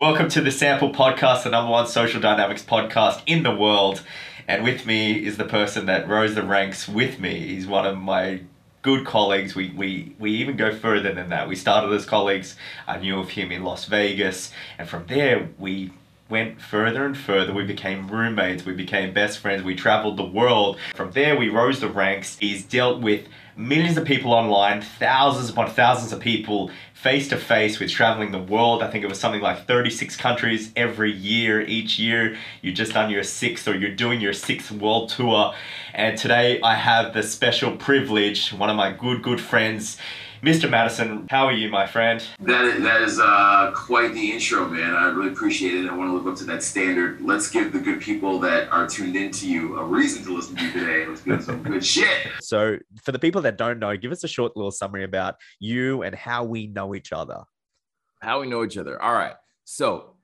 Welcome to the Sample Podcast, the number one social dynamics podcast in the world. And with me is the person that rose the ranks with me. He's one of my good colleagues. We, we, we even go further than that. We started as colleagues. I knew of him in Las Vegas. And from there, we went further and further. We became roommates. We became best friends. We traveled the world. From there, we rose the ranks. He's dealt with millions of people online, thousands upon thousands of people face to face with traveling the world. I think it was something like 36 countries every year. Each year, you're just on your sixth or you're doing your sixth world tour. And today, I have the special privilege, one of my good, good friends. Mr. Madison, how are you, my friend? That is, that is uh, quite the intro, man. I really appreciate it. I want to live up to that standard. Let's give the good people that are tuned into you a reason to listen to you today. Let's get some good shit. So, for the people that don't know, give us a short little summary about you and how we know each other. How we know each other. All right. So,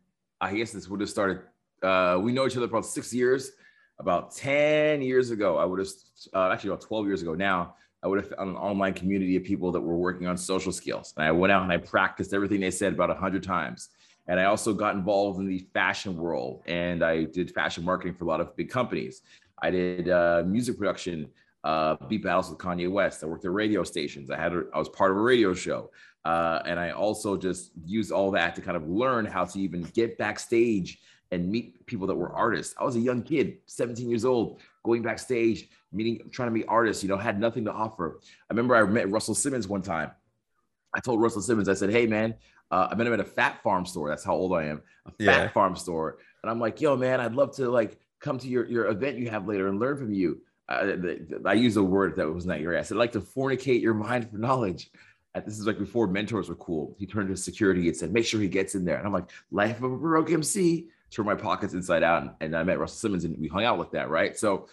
I guess this would have started. Uh, we know each other for about six years. About 10 years ago, I would have, uh, actually, about 12 years ago now, I would have found an online community of people that were working on social skills. And I went out and I practiced everything they said about 100 times. And I also got involved in the fashion world and I did fashion marketing for a lot of big companies. I did uh, music production, uh, beat battles with Kanye West. I worked at radio stations. I had a, I was part of a radio show. Uh, and I also just used all that to kind of learn how to even get backstage and meet people that were artists. I was a young kid, 17 years old, going backstage, meeting, trying to meet artists, you know, had nothing to offer. I remember I met Russell Simmons one time. I told Russell Simmons, I said, Hey man, uh, I met him at a Phat Farm store. That's how old I am. A fat yeah. farm store. And I'm like, yo, man, I'd love to like come to your, your event you have later and learn from you. Uh, I use a word that was not your ass. I'd like to fornicate your mind for knowledge. This is like before mentors were cool. He turned to security and said, make sure he gets in there. And I'm like, life of a broke MC, turn my pockets inside out. And, and I met Russell Simmons and we hung out like that. Right. So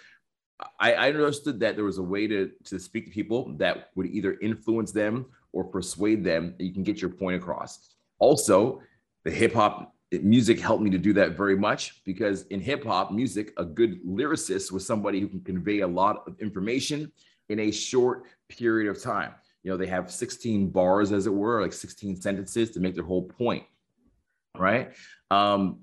I, I understood that there was a way to, to speak to people that would either influence them or persuade them you can get your point across. Also, the hip hop music helped me to do that very much because in hip hop music, a good lyricist was somebody who can convey a lot of information in a short period of time. You know, they have 16 bars, as it were, like 16 sentences to make their whole point, right? Um,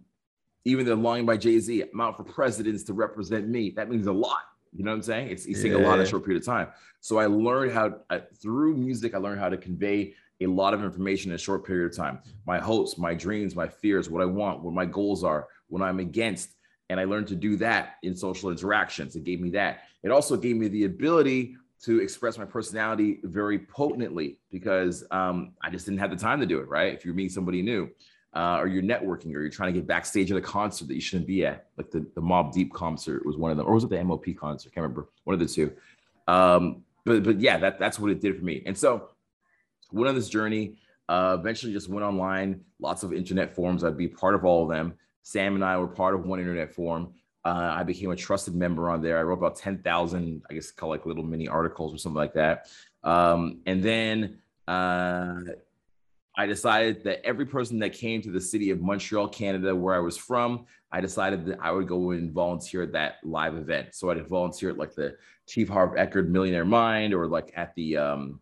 even the line by Jay Z, I'm out for presidents to represent me. That means a lot you know what I'm saying? It's he's yeah. a lot in a short period of time. So I learned how uh, through music, I learned how to convey a lot of information in a short period of time. My hopes, my dreams, my fears, what I want, what my goals are, what I'm against. And I learned to do that in social interactions. It gave me that. It also gave me the ability to express my personality very potently because um, I just didn't have the time to do it, right? If you're meeting somebody new uh, or you're networking or you're trying to get backstage at a concert that you shouldn't be at. Like the, the Mobb Deep concert was one of them, or was it the MOP concert? I can't remember. One of the two. Um, but but yeah, that, that's what it did for me. And so went on this journey. Uh, eventually, just went online. Lots of internet forums. I'd be part of all of them. Sam and I were part of one internet forum. Uh, I became a trusted member on there. I wrote about 10,000, I guess, call like little mini articles or something like that. Um, and then uh, I decided that every person that came to the city of Montreal, Canada, where I was from, I decided that I would go and volunteer at that live event. So I'd volunteer at like the Chief Harv Eker Millionaire Mind or like at the um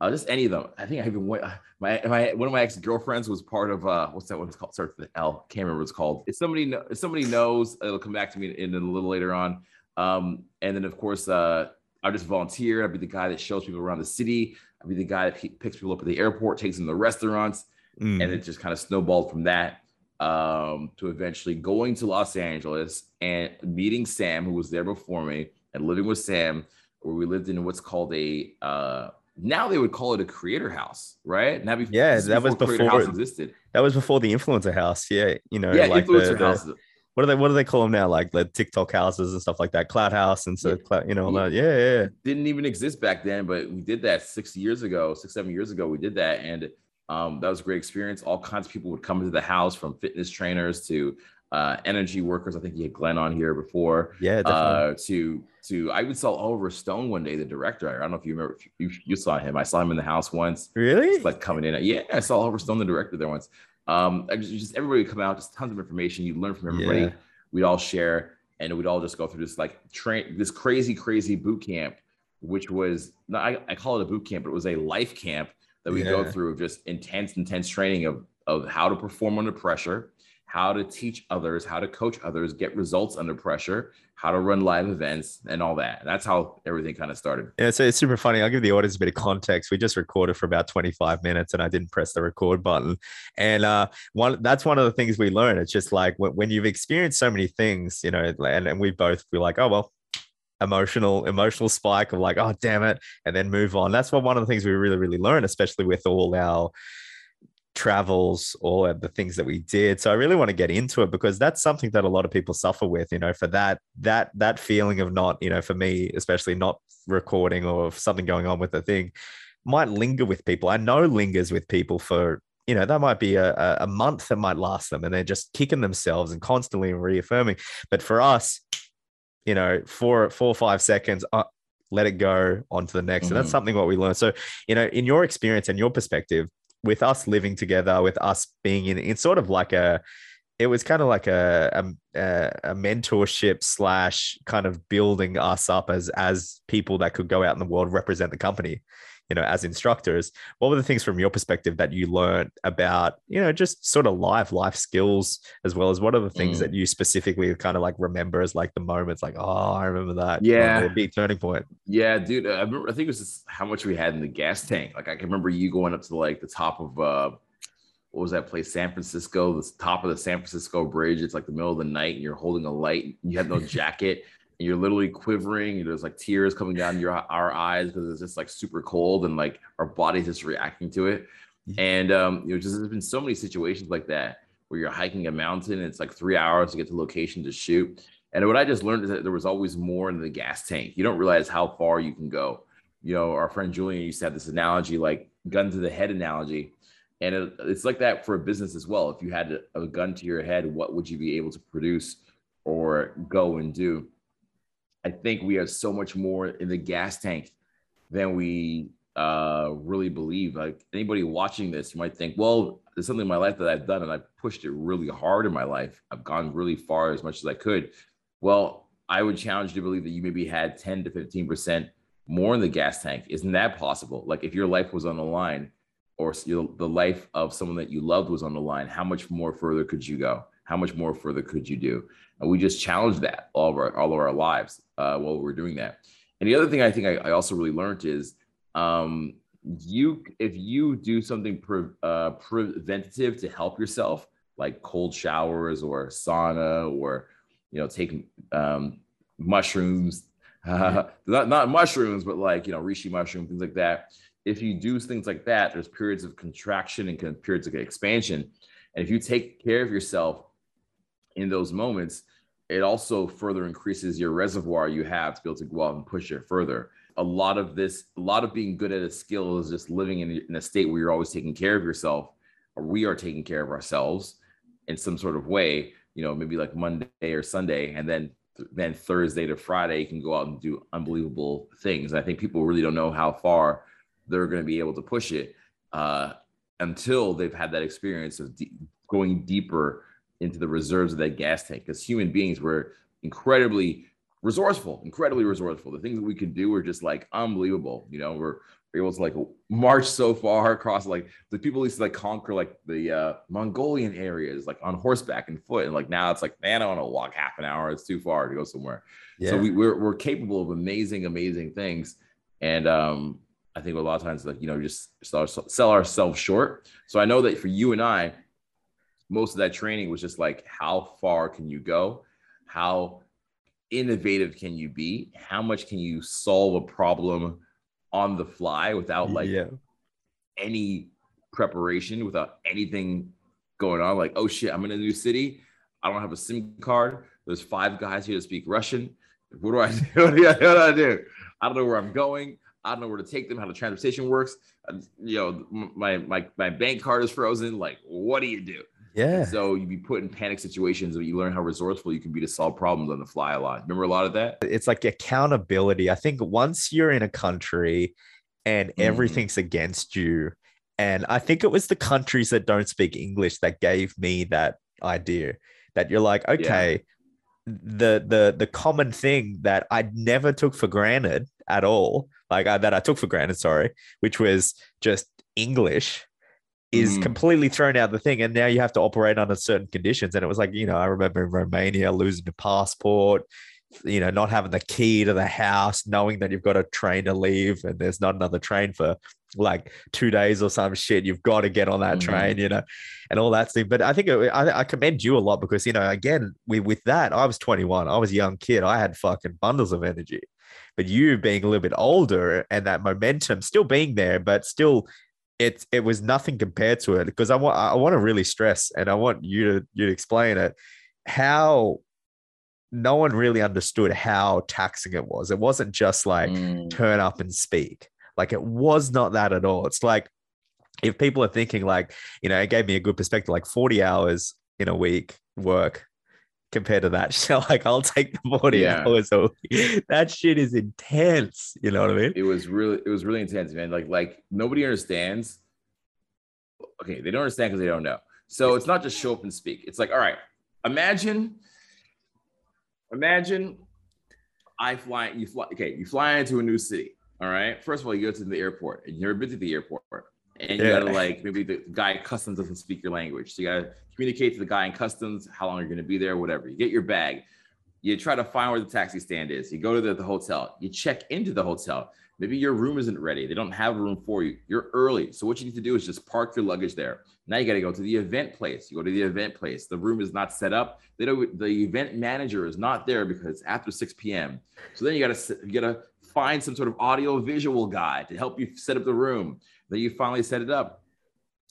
uh, just any of them. I think I even went my my one of my ex girlfriends was part of uh what's that one it's called? Starts with L. Can't remember what it's called. If somebody if somebody knows, it'll come back to me in, in a little later on. Um, and then of course uh I just volunteer. I'd be the guy that shows people around the city. I'd be the guy that picks people up at the airport, takes them to restaurants, mm. and it just kind of snowballed from that um, to eventually going to Los Angeles and meeting Sam, who was there before me, and living with Sam, where we lived in what's called a uh, now they would call it a creator house, right? Now, before, yeah, that was before house existed. That was before the influencer house. Yeah, you know, yeah, like influencer the, houses. The, what do they what do they call them now? Like the TikTok houses and stuff like that, clout house and so yeah. clout, you know, yeah. yeah, yeah. Didn't even exist back then, but we did that six years ago, six, seven years ago. We did that. And um, that was a great experience. All kinds of people would come into the house from fitness trainers to uh, energy workers. I think you had Glenn on here before. Yeah, uh, to to I would saw Oliver Stone one day, the director. I don't know if you remember. If you, you saw him. I saw him in the house once. Really? Like coming in. Yeah, I saw Oliver Stone, the director, there once. Um, just, just everybody would come out, just tons of information. You learn from everybody. Yeah we'd all share and we'd all just go through this like train this crazy crazy boot camp which was I, I call it a boot camp but it was a life camp that we yeah. go through of just intense intense training of of how to perform under pressure, how to teach others, how to coach others, get results under pressure, how to run live events, and all that. That's how everything kind of started. Yeah, so it's super funny. I'll give the audience a bit of context. We just recorded for about 25 minutes and I didn't press the record button. And uh, one that's one of the things we learn. It's just like when, when you've experienced so many things, you know, and, and we both feel like, oh, well, emotional emotional spike of like oh damn it and then move on that's what one of the things we really really learn especially with all our travels, all of the things that we did. So I really want to get into it because that's something that a lot of people suffer with, you know, for that that that feeling of not, you know, for me, especially not recording or something going on with the thing might linger with people. I know lingers with people for you know that might be a, a month that might last them and they're just kicking themselves and constantly reaffirming but for us you know four four or five seconds uh, let it go on to the next mm-hmm. and that's mm-hmm. something what we learned so you know in your experience and your perspective with us living together, with us being in, it's sort of like a, it was kind of like a, a, a mentorship slash kind of building us up as as people that could go out in the world represent the company you know as instructors what were the things from your perspective that you learned about you know just sort of life life skills as well as what are the things mm. that you specifically kind of like remember as like the moments like oh i remember that yeah a big turning point yeah dude i remember i think it was just how much we had in the gas tank like i can remember you going up to like the top of uh what was that place? San Francisco, the top of the San Francisco Bridge. It's like the middle of the night, and you're holding a light. You have no jacket, you're literally quivering. There's like tears coming down your our eyes because it's just like super cold and like our body's just reacting to it. And um, you know, just there's been so many situations like that where you're hiking a mountain and it's like three hours to get to location to shoot. And what I just learned is that there was always more in the gas tank. You don't realize how far you can go. You know, our friend Julian used to have this analogy, like gun to the head analogy. And it, it's like that for a business as well. If you had a gun to your head, what would you be able to produce or go and do? I think we have so much more in the gas tank than we uh, really believe. Like anybody watching this, might think, well, there's something in my life that I've done and I've pushed it really hard in my life. I've gone really far as much as I could. Well, I would challenge you to believe that you maybe had 10 to 15% more in the gas tank. Isn't that possible? Like if your life was on the line or the life of someone that you loved was on the line, how much more further could you go? How much more further could you do? And we just challenge that all of our all of our lives uh, while we're doing that. And the other thing I think I, I also really learned is um, you if you do something pre, uh, preventative to help yourself, like cold showers or sauna or you know taking um, mushrooms, uh, not not mushrooms, but like you know reishi mushroom things like that. If you do things like that, there's periods of contraction and periods of expansion. And if you take care of yourself in those moments, it also further increases your reservoir you have to be able to go out and push it further. A lot of this, a lot of being good at a skill is just living in, in a state where you're always taking care of yourself, or we are taking care of ourselves in some sort of way, you know, maybe like Monday or Sunday, and then then Thursday to Friday, you can go out and do unbelievable things. I think people really don't know how far they're going to be able to push it uh, until they've had that experience of de- going deeper into the reserves of that gas tank because human beings were incredibly resourceful, incredibly resourceful. The things that we could do were just like unbelievable. You know, we're, we're able to like march so far across like the people used to like conquer like the uh, Mongolian areas like on horseback and foot. And like now it's like, man, I want to walk half an hour. It's too far to go somewhere. Yeah. So we, we're, we're capable of amazing, amazing things. And um, I think a lot of times like, you know, just sell, sell ourselves short. So I know that for you and I, most of that training was just like how far can you go? How innovative can you be? How much can you solve a problem on the fly without like yeah. any preparation without anything going on? Like oh shit i'm in a new city. I don't have a sim card. There's five guys here to speak russian. What do i do? What do I do? I don't know where i'm going. I don't know where to take them, how the transportation works. You know, my my my bank card is frozen. Like, what do you do? Yeah. And so you'd be put in panic situations, but you learn how resourceful you can be to solve problems on the fly a lot. Remember a lot of that? It's like accountability. I think once you're in a country and mm. everything's against you, and I think it was the countries that don't speak English that gave me that idea that you're like, okay, yeah. the the the common thing that I never took for granted at all, like I, that I took for granted, sorry, which was just English is Mhm. completely thrown out the thing and now you have to operate under certain conditions. And it was like you know i remember in romania losing your passport you know not having the key to the house knowing that you've got a train to leave and there's not another train for like two days or some shit. You've got to get on that Mhm. train you know and all that thing. But i think it, I, I commend you a lot because you know again with, with that i was 21 i was a young kid. I had fucking bundles of energy. But you being a little bit older and that momentum still being there but still it it was nothing compared to it because I want I want to really stress and I want you to you to explain it how no one really understood how taxing it was. It wasn't just like Mm. turn up and speak. Like it was not that at all. It's like if people are thinking like, you know, it gave me a good perspective, like 40 hours in a week work compared to that. So like I'll take the 40 Yeah. hours a week. That shit is intense. You know what I mean? it was really it was really intense man like like nobody understands okay they don't understand because they don't know so it's not just show up and speak it's like all right imagine imagine i fly you fly okay you fly into a new city all right first of all you go to the airport and you've never been to the airport and you gotta like maybe the guy at customs doesn't speak your language so you gotta communicate to the guy in customs how long you're gonna be there whatever you get your bag you try to find where the taxi stand is. You go to the, the hotel. You check into the hotel. Maybe your room isn't ready. They don't have a room for you. You're early. So what you need to do is just park your luggage there. Now you got to go to the event place. You go to the event place. The room is not set up. They don't. The event manager is not there because it's after 6 p.m. So then you got to you got to find some sort of audio visual guy to help you set up the room. Then you finally set it up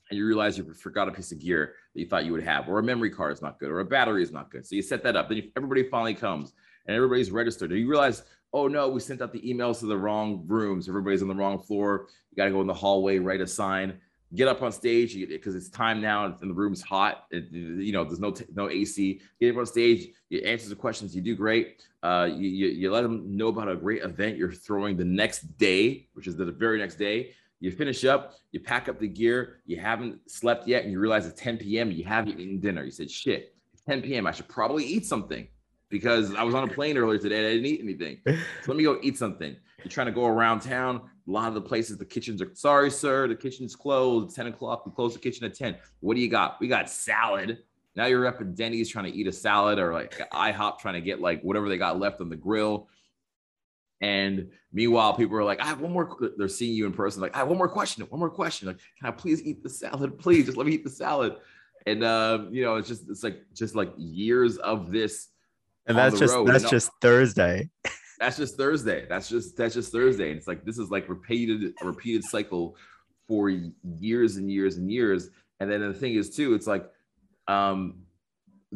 and you realize you forgot a piece of gear that you thought you would have, or a memory card is not good, or a battery is not good. So you set that up. Then everybody finally comes and everybody's registered. And you realize, oh no, we sent out the emails to the wrong rooms. Everybody's on the wrong floor. You got to go in the hallway, write a sign, get up on stage because it's time now and the room's hot. You know, there's no t- no AC. Get up on stage, you answer the questions, you do great. Uh, you, you you let them know about a great event you're throwing the next day, which is the very next day. You finish up, you pack up the gear, you haven't slept yet, and you realize it's 10 p.m. You haven't eaten dinner. You said, shit, it's 10 p.m. I should probably eat something because I was on a plane earlier today and I didn't eat anything. So let me go eat something. You're trying to go around town. A lot of the places, the kitchens are sorry, sir, the kitchen's closed. 10 o'clock, we close the kitchen at 10. What do you got? We got salad. Now you're up at Denny's trying to eat a salad or like IHOP trying to get like whatever they got left on the grill. And meanwhile, people are like, I have one more. They're seeing you in person, like, I have one more question, one more question. Like, can I please eat the salad? Please, just let me eat the salad. And um, you know, it's just it's like just like years of this. And that's just road. that's And- just Thursday. That's just Thursday. That's just that's just Thursday. And it's like this is like repeated a repeated cycle for years and years and years. And then the thing is too, it's like um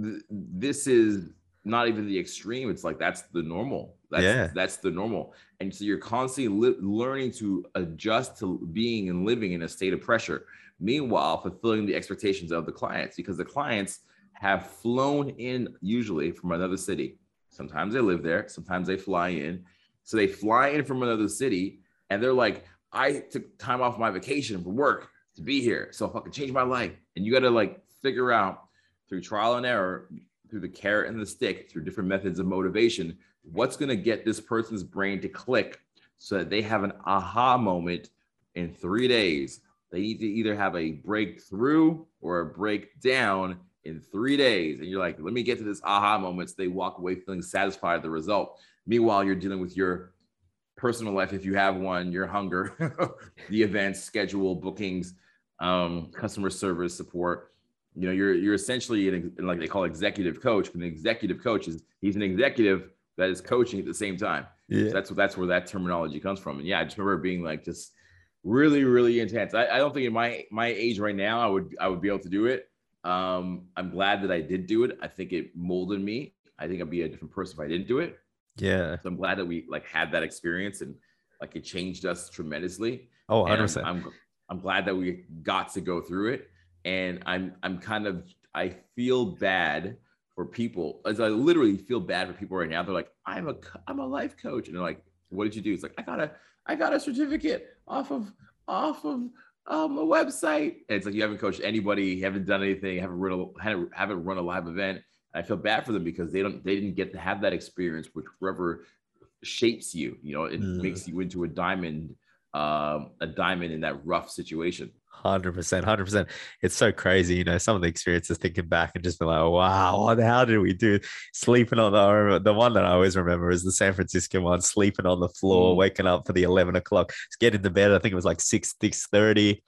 th- this is not even the extreme. It's like that's the normal. That's, Yeah. that's the normal. And so you're constantly li- learning to adjust to being and living in a state of pressure. Meanwhile, fulfilling the expectations of the clients because the clients have flown in usually from another city. Sometimes they live there, sometimes they fly in. So they fly in from another city and they're like, I took time off my vacation from work to be here. So if I can change my life. And you got to like figure out through trial and error, through the carrot and the stick, through different methods of motivation, what's going to get this person's brain to click so that they have an aha moment in three days. They need to either have a breakthrough or a breakdown in three days. And you're like, let me get to this aha moment. So they walk away feeling satisfied with the result. Meanwhile, you're dealing with your personal life, if you have one, your hunger, the events, schedule, bookings, um, customer service support. You know, you're you're essentially an, like they call executive coach. But an executive coach is he's an executive that is coaching at the same time. Yeah. So that's that's where that terminology comes from. And yeah, I just remember being like just really, really intense. I, I don't think in my my age right now I would I would be able to do it. Um, I'm glad that I did do it. I think it molded me. I think I'd be a different person if I didn't do it. Yeah. So I'm glad that we like had that experience and like it changed us tremendously. Oh, 100%. I'm I'm glad that we got to go through it. And I'm I'm kind of I feel bad for people as I literally feel bad for people right now. They're like, I'm a I'm a life coach. And they're like, what did you do? It's like, I got a I got a certificate off of off of um, a website. And it's like you haven't coached anybody, you haven't done anything, haven't run a haven't, run a live event. I feel bad for them because they don't they didn't get to have that experience, which forever shapes you. You know, it Mm. makes you into a diamond, um, a diamond in that rough situation. Hundred percent, hundred percent. It's so crazy, you know. Some of the experiences, thinking back and just be like, "Wow, what? How did we do?" Sleeping on the the one that I always remember is the San Francisco one. Sleeping on the floor, Mm. waking up for the eleven o'clock, getting to bed. I think it was like six six thirty,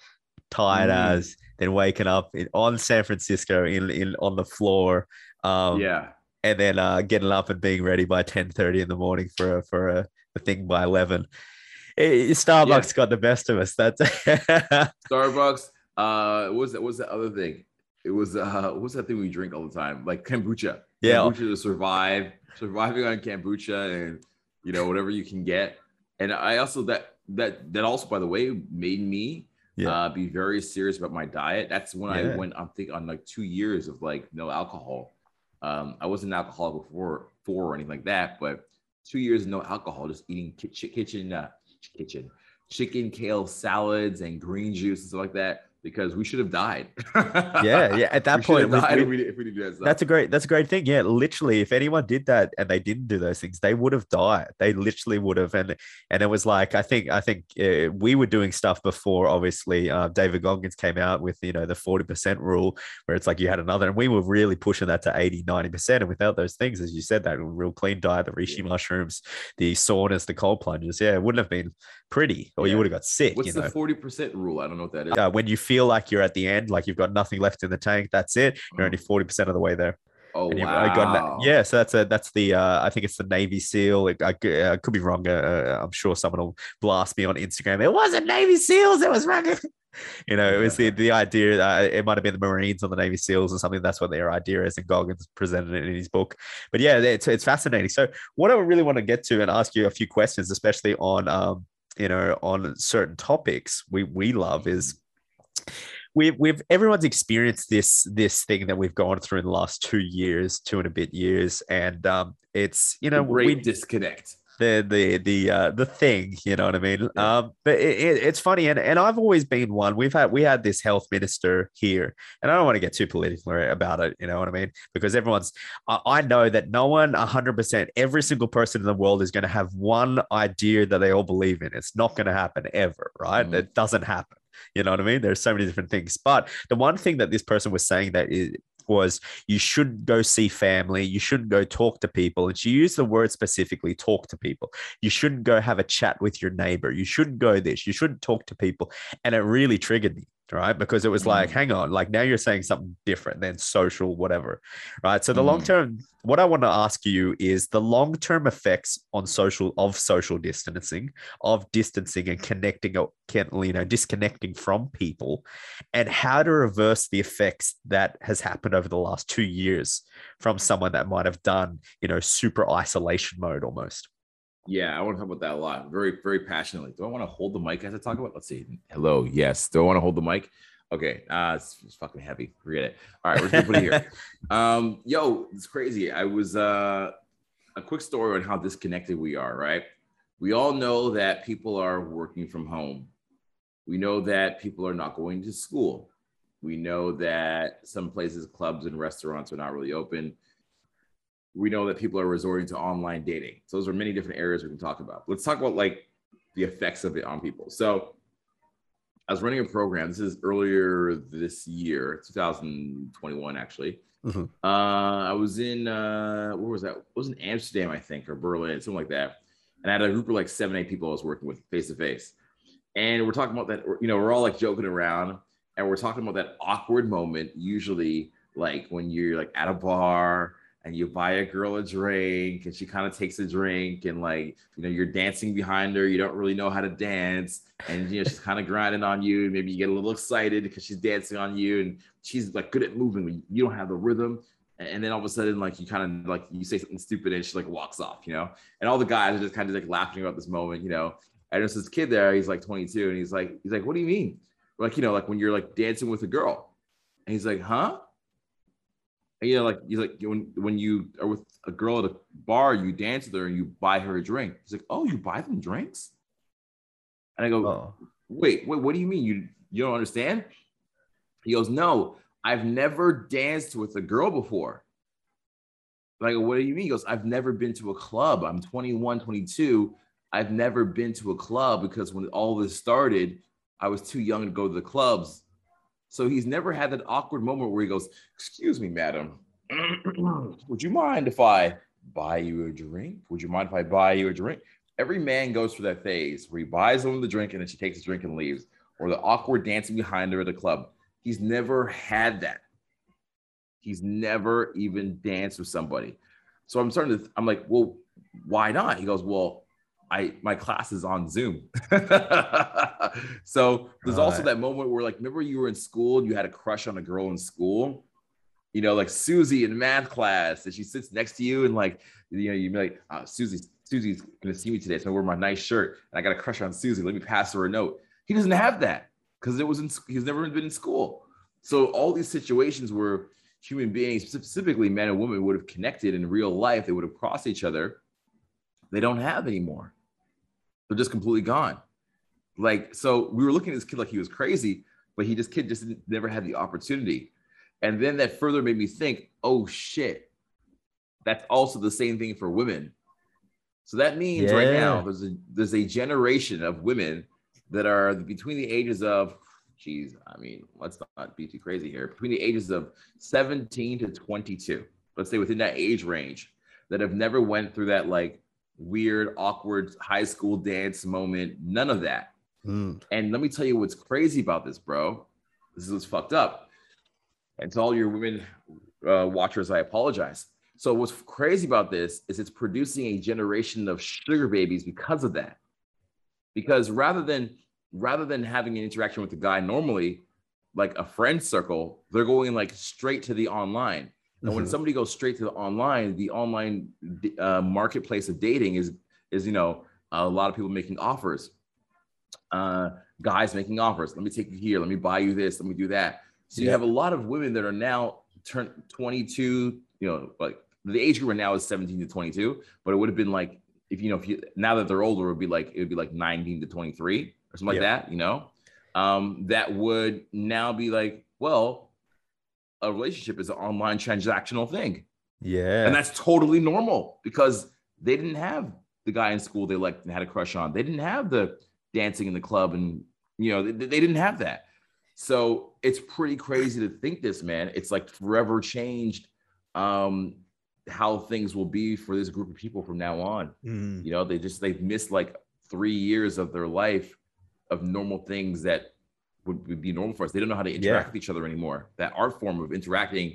tired Mm. as. Then waking up in, on San Francisco in in on the floor. Um, yeah. and then uh, getting up and being ready by ten thirty in the morning for a, for a, a thing by eleven. Starbucks got the best of us. That's Starbucks. Uh, what was that? What was that other thing? It was uh, what was that thing we drink all the time? Like kombucha. Yeah. kombucha to survive, surviving on kombucha, and you know whatever you can get. And I also that that that also, by the way, made me Yeah. uh, be very serious about my diet. That's when I went. I'm think on like two years of like no alcohol. Um, I wasn't an alcoholic before, before or anything like that, but two years of no alcohol, just eating kitchen, kitchen, uh, kitchen, chicken, kale salads and green juice and stuff like that because we should have died. yeah, yeah. At that we point, we- we- if, we, if we did that. That's a great. That's a great thing. Yeah, literally, if anyone did that and they didn't do those things, they would have died. They literally would have. And and it was like I think I think uh, we were doing stuff before. Obviously, uh, David Goggins came out with you know the forty percent rule, where it's like you had another, and we were really pushing that to 80, 90 percent. And without those things, as you said, that real clean diet, the reishi Yeah. mushrooms, the saunas, the cold plunges, yeah, it wouldn't have been pretty, or you would have got sick. What's the forty percent rule? I don't know what that is. uh, when you feel like you're at the end, like you've got nothing left in the tank, that's it. You're only forty percent of the way there. oh wow! uh, got that- yeah, so that's a that's the uh, I think it's the Navy SEAL. I, c- I could be wrong. Uh, Uh, I'm sure someone will blast me on Instagram. It wasn't Navy SEAls. It was wrong. you know, it was the the idea. Uh, it might have been the Marines or the Navy SEAls or something. That's what their idea is, and Goggins presented it in his book. But yeah, it's it's fascinating. So what I really want to get to and ask you a few questions, especially on um you know on certain topics we we love is we've we've everyone's experienced this this thing that we've gone through in the last two years, two and a bit years, and um, it's you know great we disconnect. The the the uh, the thing, you know what I mean? Yeah. Um, but it, it, it's funny, and and I've always been one. We've had we had this health minister here, and I don't want to get too political about it, you know what I mean? Because everyone's, I, I know that no one, hundred percent, every single person in the world is going to have one idea that they all believe in. It's not going to happen ever, right? Mhm. It doesn't happen. You know what I mean? There's so many different things, but the one thing that this person was saying that is was you shouldn't go see family, you shouldn't go talk to people. And she used the word specifically talk to people. You shouldn't go have a chat with your neighbor. You shouldn't go this. You shouldn't talk to people. And it really triggered me, right? Because it was like, Mm. hang on, like now you're saying something different than social, whatever, right? So the Mm. long term, what I want to ask you is the long term effects on social of social distancing, of distancing and connecting, or can you know, disconnecting from people, and how to reverse the effects that has happened over the last two years from someone that might have done, you know, super isolation mode almost. Yeah, I want to talk about that a lot. Very, very passionately. Do I want to hold the mic as I talk about? Let's see. Hello. Yes. Do I want to hold the mic? Okay. Uh, it's, it's fucking heavy. Forget it. All right, we're gonna put it here. Um, yo, it's crazy. I was uh a quick story on how disconnected we are, right? We all know that people are working from home. We know that people are not going to school. We know that some places, clubs and restaurants are not really open we know that people are resorting to online dating. So those are many different areas we can talk about. Let's talk about like the effects of it on people. So I was running a program. This is earlier this year, 2021, actually. Mhm. Uh, I was in uh, where was that? It was in Amsterdam, I think, or Berlin, something like that. And I had a group of like seven, eight people I was working with face to face. And we're talking about that, you know, we're all like joking around and we're talking about that awkward moment, usually like when you're like at a bar and you buy a girl a drink and she kind of takes a drink and like you know you're dancing behind her you don't really know how to dance and you know she's kind of grinding on you maybe you get a little excited because she's dancing on you and she's like good at moving but you don't have the rhythm and then all of a sudden like you kind of like you say something stupid and she like walks off you know? And all the guys are just kind of like laughing about this moment you know? And there's this kid there he's like 22 and he's like he's like what do you mean? Like you know like when you're like dancing with a girl and he's like huh you know, like you like when when you are with a girl at a bar, you dance with her and you buy her a drink. He's like, "Oh, you buy them drinks?" And I go, Oh, "Wait, wait, what do you mean? You you don't understand?" He goes, "No, I've never danced with a girl before." And I go, "What do you mean?" He goes, "I've never been to a club. I'm 21, 22. I've never been to a club because when all this started, I was too young to go to the clubs. So he's never had that awkward moment where he goes, Excuse me, madam, would you mind if I buy you a drink? Would you mind if I buy you a drink? Every man goes through that phase where he buys a woman the drink and then she takes the drink and leaves, or the awkward dancing behind her at the club. He's never had that. He's never even danced with somebody. So I'm starting to, I'm like, well, why not? He goes, well, I my class is on Zoom. so there's also that moment where like remember you were in school and you had a crush on a girl in school, you know, like Susie in math class, and she sits next to you and like you know you'd be like, uh, Susie, Susie's gonna see me today, so I wear my nice shirt and I got a crush on Susie. Let me pass her a note. He doesn't have that because it was in he's never been in school. So all these situations where human beings, specifically men and women, would have connected in real life, they would have crossed each other. They don't have anymore. They're just completely gone. Like, so we were looking at this kid like he was crazy, but he just kid just didn't- never had the opportunity. And then that further made me think, oh shit, that's also the same thing for women. So that means right now there's a there's a generation of women that are between the ages of, geez, I mean, let's not be too crazy here, between the ages of 17 to 22. Let's say within that age range that have never went through that like weird, awkward high school dance moment. None of that. Mm. And let me tell you what's crazy about this, bro. This is what's fucked up. And to all your women uh, watchers, I apologize. So what's crazy about this is it's producing a generation of sugar babies because of that. Because rather than rather than having an interaction with the guy normally, like a friend circle, they're going like straight to the online. And when somebody goes straight to the online, the online uh, marketplace of dating is is you know a lot of people making offers, uh, guys making offers. Let me take you here. Let me buy you this. Let me do that. So you have a lot of women that are now turned 22. You know, like the age group right now is 17 to 22, but it would have been like if you know if you now that they're older, it would be like it would be like 19 to 23 or something like that. You know, um, that would now be like well a relationship is an online transactional thing. Yeah. And that's totally normal because they didn't have the guy in school they liked and had a crush on. They didn't have the dancing in the club and, you know, they, they didn't have that. So it's pretty crazy to think this, man. It's like forever changed um, how things will be for this group of people from now on. Mm. You know, they just, they've missed like three years of their life of normal things that would, would be normal for us. They don't know how to interact Yeah. with each other anymore. That art form of interacting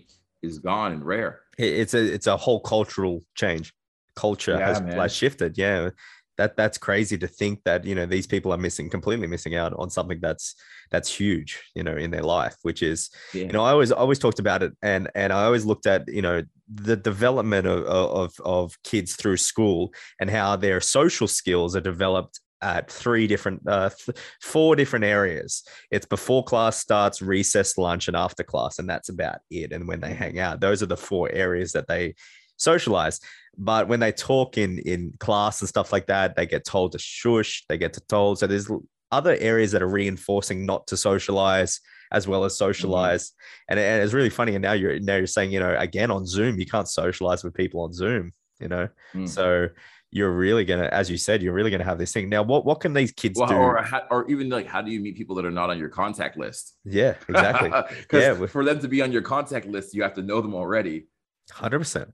is gone and rare. It's a it's a whole cultural change. Culture Yeah, has man. like shifted. Yeah. That that's crazy to think that you know these people are missing completely missing out on something that's that's huge you know in their life which is Yeah. you know i always I always talked about it and and i always looked at you know the development of of of kids through school and how their social skills are developed at three different uh th- four different areas. It's before class starts recess lunch and after class and that's about it. And when they hang out those are the four areas that they socialize. But when they talk in in class and stuff like that they get told to shush they get to told. So there's other areas that are reinforcing not to socialize as well as socialize. And, and it's really funny and now you're now you're saying you know again on zoom you can't socialize with people on zoom you know? Mm. so you're really gonna as you said you're really gonna have this thing now what what can these kids Well, do or how, or even like how do you meet people that are not on your contact list? yeah exactly Yeah, for them to be on your contact list, you have to know them already. 100%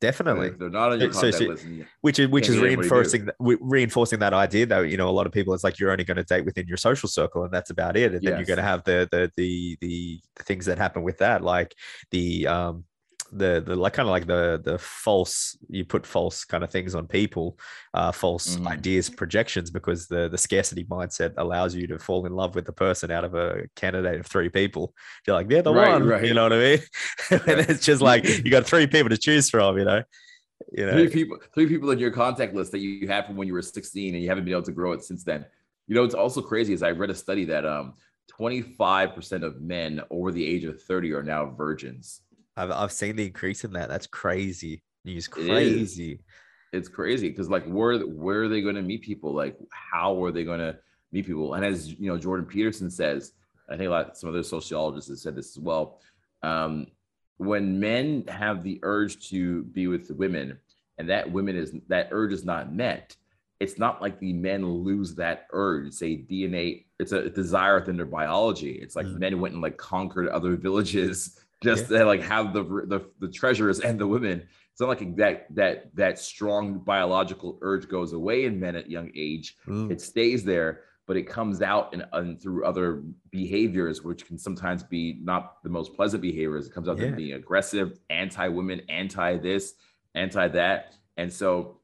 definitely if they're not on your contact so- list. which is which is get anybody to. reinforcing that, reinforcing that idea though you know a lot of people it's like you're only going to date within your social circle and that's about it and then you're going to have the, the the the the things that happen with that like the um the the like kind of like the the false you put false kind of things on people uh false Mhm. ideas projections because the the scarcity mindset allows you to fall in love with the person out of a candidate of three people you're like they're the Right, one right. you know what i mean and it's just like you got three people to choose from you know you know Three people, three people in your contact list that you had from when you were 16 and you haven't been able to grow it since then. You know, it's also crazy is I read a study that um 25% of men over the age of 30 are now virgins. I've I've seen the increase in that. That's crazy. News It crazy. it's crazy because like where where are they going to meet people like how are they going to meet people and as you know jordan peterson says i think a lot some other sociologists have said this as well um, when men have the urge to be with women and that women is that urge is not met it's not like the men lose that urge. It's a DNA, it's a desire within their biology. It's like Mm. men went and like conquered other villages just Yeah. to like have the, the the treasures and the women. It's not like that that that strong biological urge goes away in men at young age. Mm. It stays there, but it comes out in, in through other behaviors, which can sometimes be not the most pleasant behaviors. It comes out Yeah. in being aggressive, anti-women, anti this, anti that, and so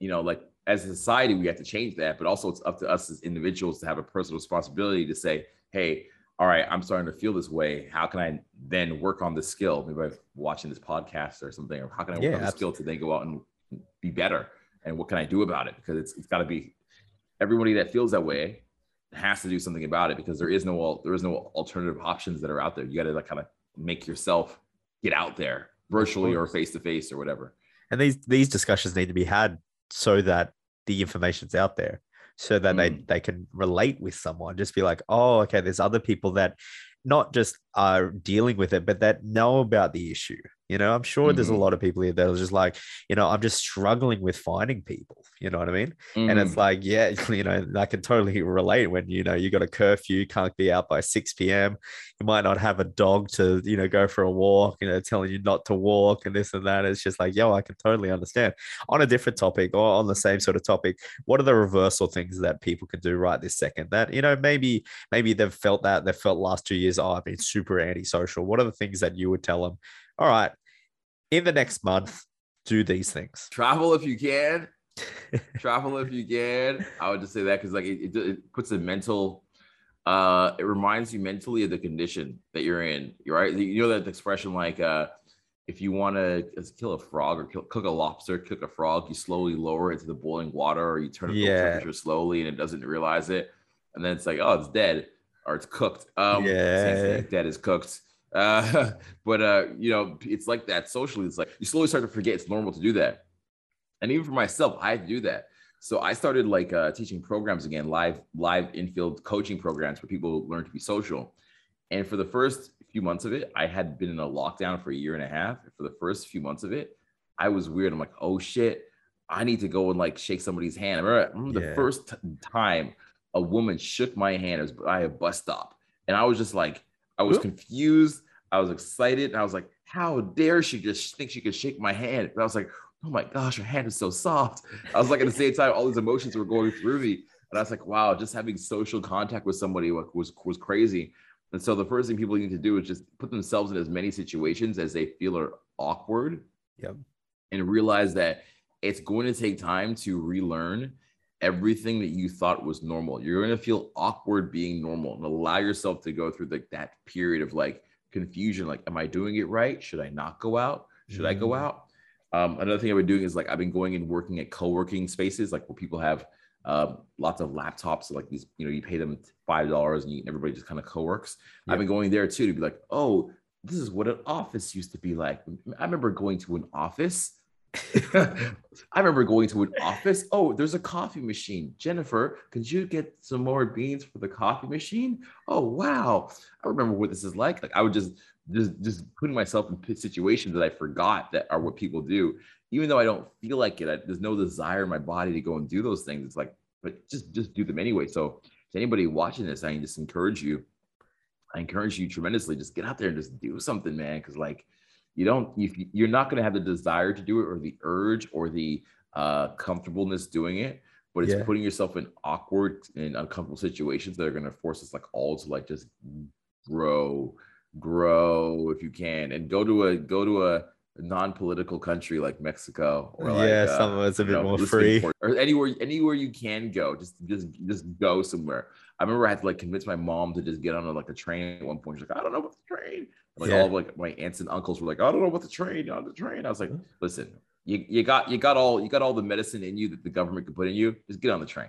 you know, like as a society, we have to change that, but also it's up to us as individuals to have a personal responsibility to say, hey, all right, I'm starting to feel this way. How can I then work on this skill? Maybe I'm watching this podcast or something, or how can I work Yeah, on the skill to then go out and be better? And what can I do about it? Because it's, it's got to be everybody that feels that way has to do something about it because there is no there is no alternative options that are out there. You got to like kind of make yourself get out there virtually or face to face or whatever. and these these discussions need to be had so that the information's out there so that they Mm. they can relate with someone just be like oh okay there's other people that not just are dealing with it but that know about the issue you know i'm sure there's a Mhm. lot of people here that are just like you know i'm just struggling with finding people you know what i mean and Mm. it's like yeah you know i can totally relate when you know you got a curfew you can't be out by 6 p.m you might not have a dog to you know go for a walk you know telling you not to walk and this and that it's just like yo i can totally understand on a different topic or on the same sort of topic what are the reversal things that people can do right this second that you know maybe maybe they've felt that they've felt last two years oh i've been super antisocial. What are the things that you would tell them? All right in the next month do these things. Travel if you can. Travel if you can. I would just say that because like it, it, it puts a mental uh it reminds you mentally of the condition that you're in you're right? You know that expression like uh if you want to kill a frog or kill, cook a lobster cook a frog you slowly lower it to the boiling water or you turn up Yeah. the temperature slowly and it doesn't realize it. And then it's like oh it's dead or it's cooked. Um Yeah. dead is cooked. Uh but uh you know it's like that socially. It's like you slowly start to forget it's normal to do that. And even for myself i had to do that. So i started like uh, teaching programs again live live infield coaching programs where people learn to be social. And for the first few months of it i had been in a lockdown for a year and a half. For the first few months of it i was weird. I'm like oh shit. I need to go and like shake somebody's hand. I remember, I remember Yeah. the first t- time a woman shook my hand as by a bus stop and i was just like i was confused i was excited and i was like how dare she just think she could shake my hand and i was like oh my gosh, her hand is so soft. I was like, at the same time, all these emotions were going through me. And I was like, wow, just having social contact with somebody wa- was, was crazy. And so the first thing people need to do is just put themselves in as many situations as they feel are awkward Yep. and realize that it's going to take time to relearn everything that you thought was normal. You're going to feel awkward being normal and allow yourself to go through like that period of like confusion. Like, am I doing it right? Should I not go out? Should I go Mm. out? Um, another thing I've been doing is like I've been going and working at co-working spaces, like where people have um, lots of laptops. Like these, you know, you pay them five dollars and you, everybody just kind of co-works. Yep. I've been going there too to be like, oh, this is what an office used to be like. I remember going to an office. I remember going to an office. Oh, there's a coffee machine. Jennifer, could you get some more beans for the coffee machine? Oh, wow. I remember what this is like. Like I would just just just putting myself in situations that I forgot that are what people do. Even though I don't feel like it, I, there's no desire in my body to go and do those things. It's like, but just just do them anyway. So to anybody watching this, I just encourage you. I encourage you tremendously. Just get out there and just do something, man. Because like you don't, you, you're not going to have the desire to do it or the urge or the uh, comfortableness doing it. But it's Yeah. putting yourself in awkward and uncomfortable situations that are going to force us like all to like just grow, grow if you can, and go to a go to a non-political country like Mexico or like Yeah, uh, somewhere that's a bit know, more free. or anywhere anywhere you can go. Just just just go somewhere. I remember I had to like convince my mom to just get on a, like a train at one point. She's like, I don't know what the train. Like Yeah. all of like my aunts and uncles were like, I don't know what the train on the train. I was like, listen, you, you got you got all you got all the medicine in you that the government could put in you. Just get on the train.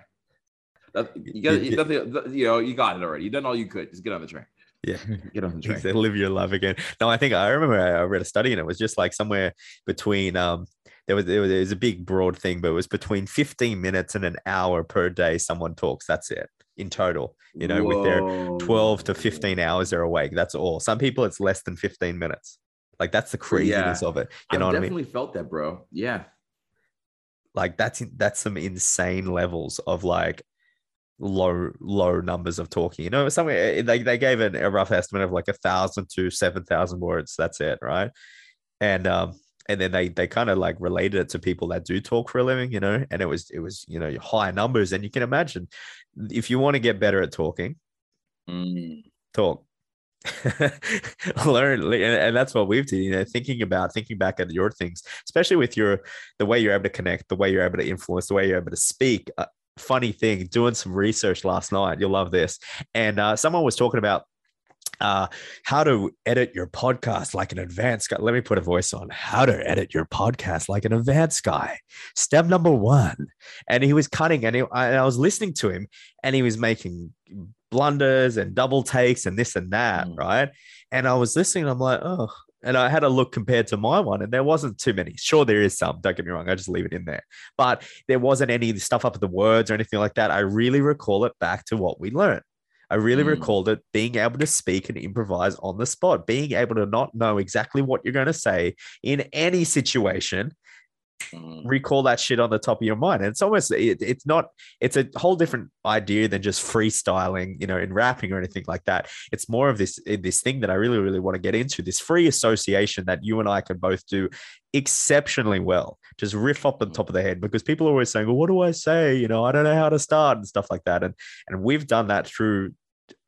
That, you got Yeah. nothing, you know, you got it already. You done all you could. Just get on the train. Yeah. Get on the train. Live your life again. No, I think I remember I read a study and it was just like somewhere between um there was there was, there was a big broad thing, but it was between 15 minutes and an hour per day someone talks. That's it in total. You know, with their 12 to 15 hours they're awake. That's all. Some people it's less than 15 minutes. Like that's the craziness of it. You I've know what I mean? definitely felt that, bro. Yeah. Like that's that's some insane levels of like low low numbers of talking. You know, somewhere they, they gave an, a rough estimate of like a thousand to seven thousand words. That's it, right? And um and then they they kind of like related it to people that do talk for a living, you know, and it was it was you know high numbers, and you can imagine if you want to get better at talking, Mm. talk. learn and and that's what we've done you know thinking about thinking back at your things especially with your the way you're able to connect the way you're able to influence the way you're able to speak uh, funny thing doing some research last night you'll love this and uh, someone was talking about uh, how to edit your podcast like an advanced guy. Let me put a voice on how to edit your podcast like an advanced guy. Step number one. And he was cutting, and, he, I, and I was listening to him, and he was making blunders and double takes and this and that, Mm. right? And I was listening, I'm like, oh, and I had a look compared to my one, and there wasn't too many. Sure, there is some. Don't get me wrong. I just leave it in there, but there wasn't any stuff up with the words or anything like that. I really recall it back to what we learned. I really Mm. recalled it being able to speak and improvise on the spot, being able to not know exactly what you're going to say in any situation, Mm. recall that shit on the top of your mind. And it's almost it, it's not it's a whole different idea than just freestyling, you know, in rapping or anything like that. It's more of this this thing that I really really want to get into this free association that you and I can both do exceptionally well. Just riff up on top of the head because people are always saying, "Well, what do I say?" You know, I don't know how to start and stuff like that. And and we've done that through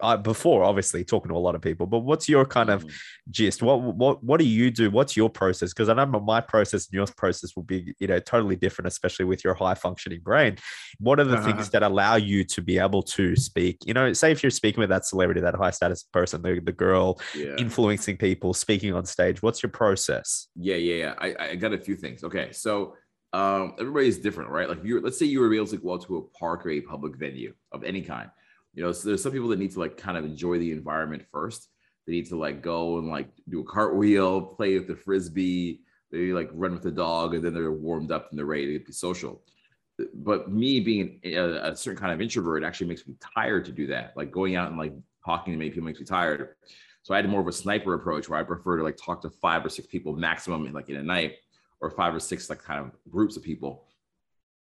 uh, before, obviously talking to a lot of people. But what's your kind of Mm. gist? What what what do you do? What's your process? Because I know my process and your process will be you know totally different, especially with your high functioning brain. What are the Uh-huh. things that allow you to be able to speak? You know, say if you're speaking with that celebrity, that high status person, the, the girl yeah. influencing people, speaking on stage. What's your process? Yeah, yeah, yeah. I, I got a few things. Okay, so um, everybody's different, right? Like, you're, let's say you were able to go out to a park or a public venue of any kind. You know, so there's some people that need to like kind of enjoy the environment first. They need to like go and like do a cartwheel, play with the frisbee, they like run with the dog, and then they're warmed up and they're ready to be social. But me being a, a certain kind of introvert actually makes me tired to do that. Like going out and like talking to many people makes me tired. So I had more of a sniper approach where I prefer to like talk to five or six people maximum in like in a night or five or six like kind of groups of people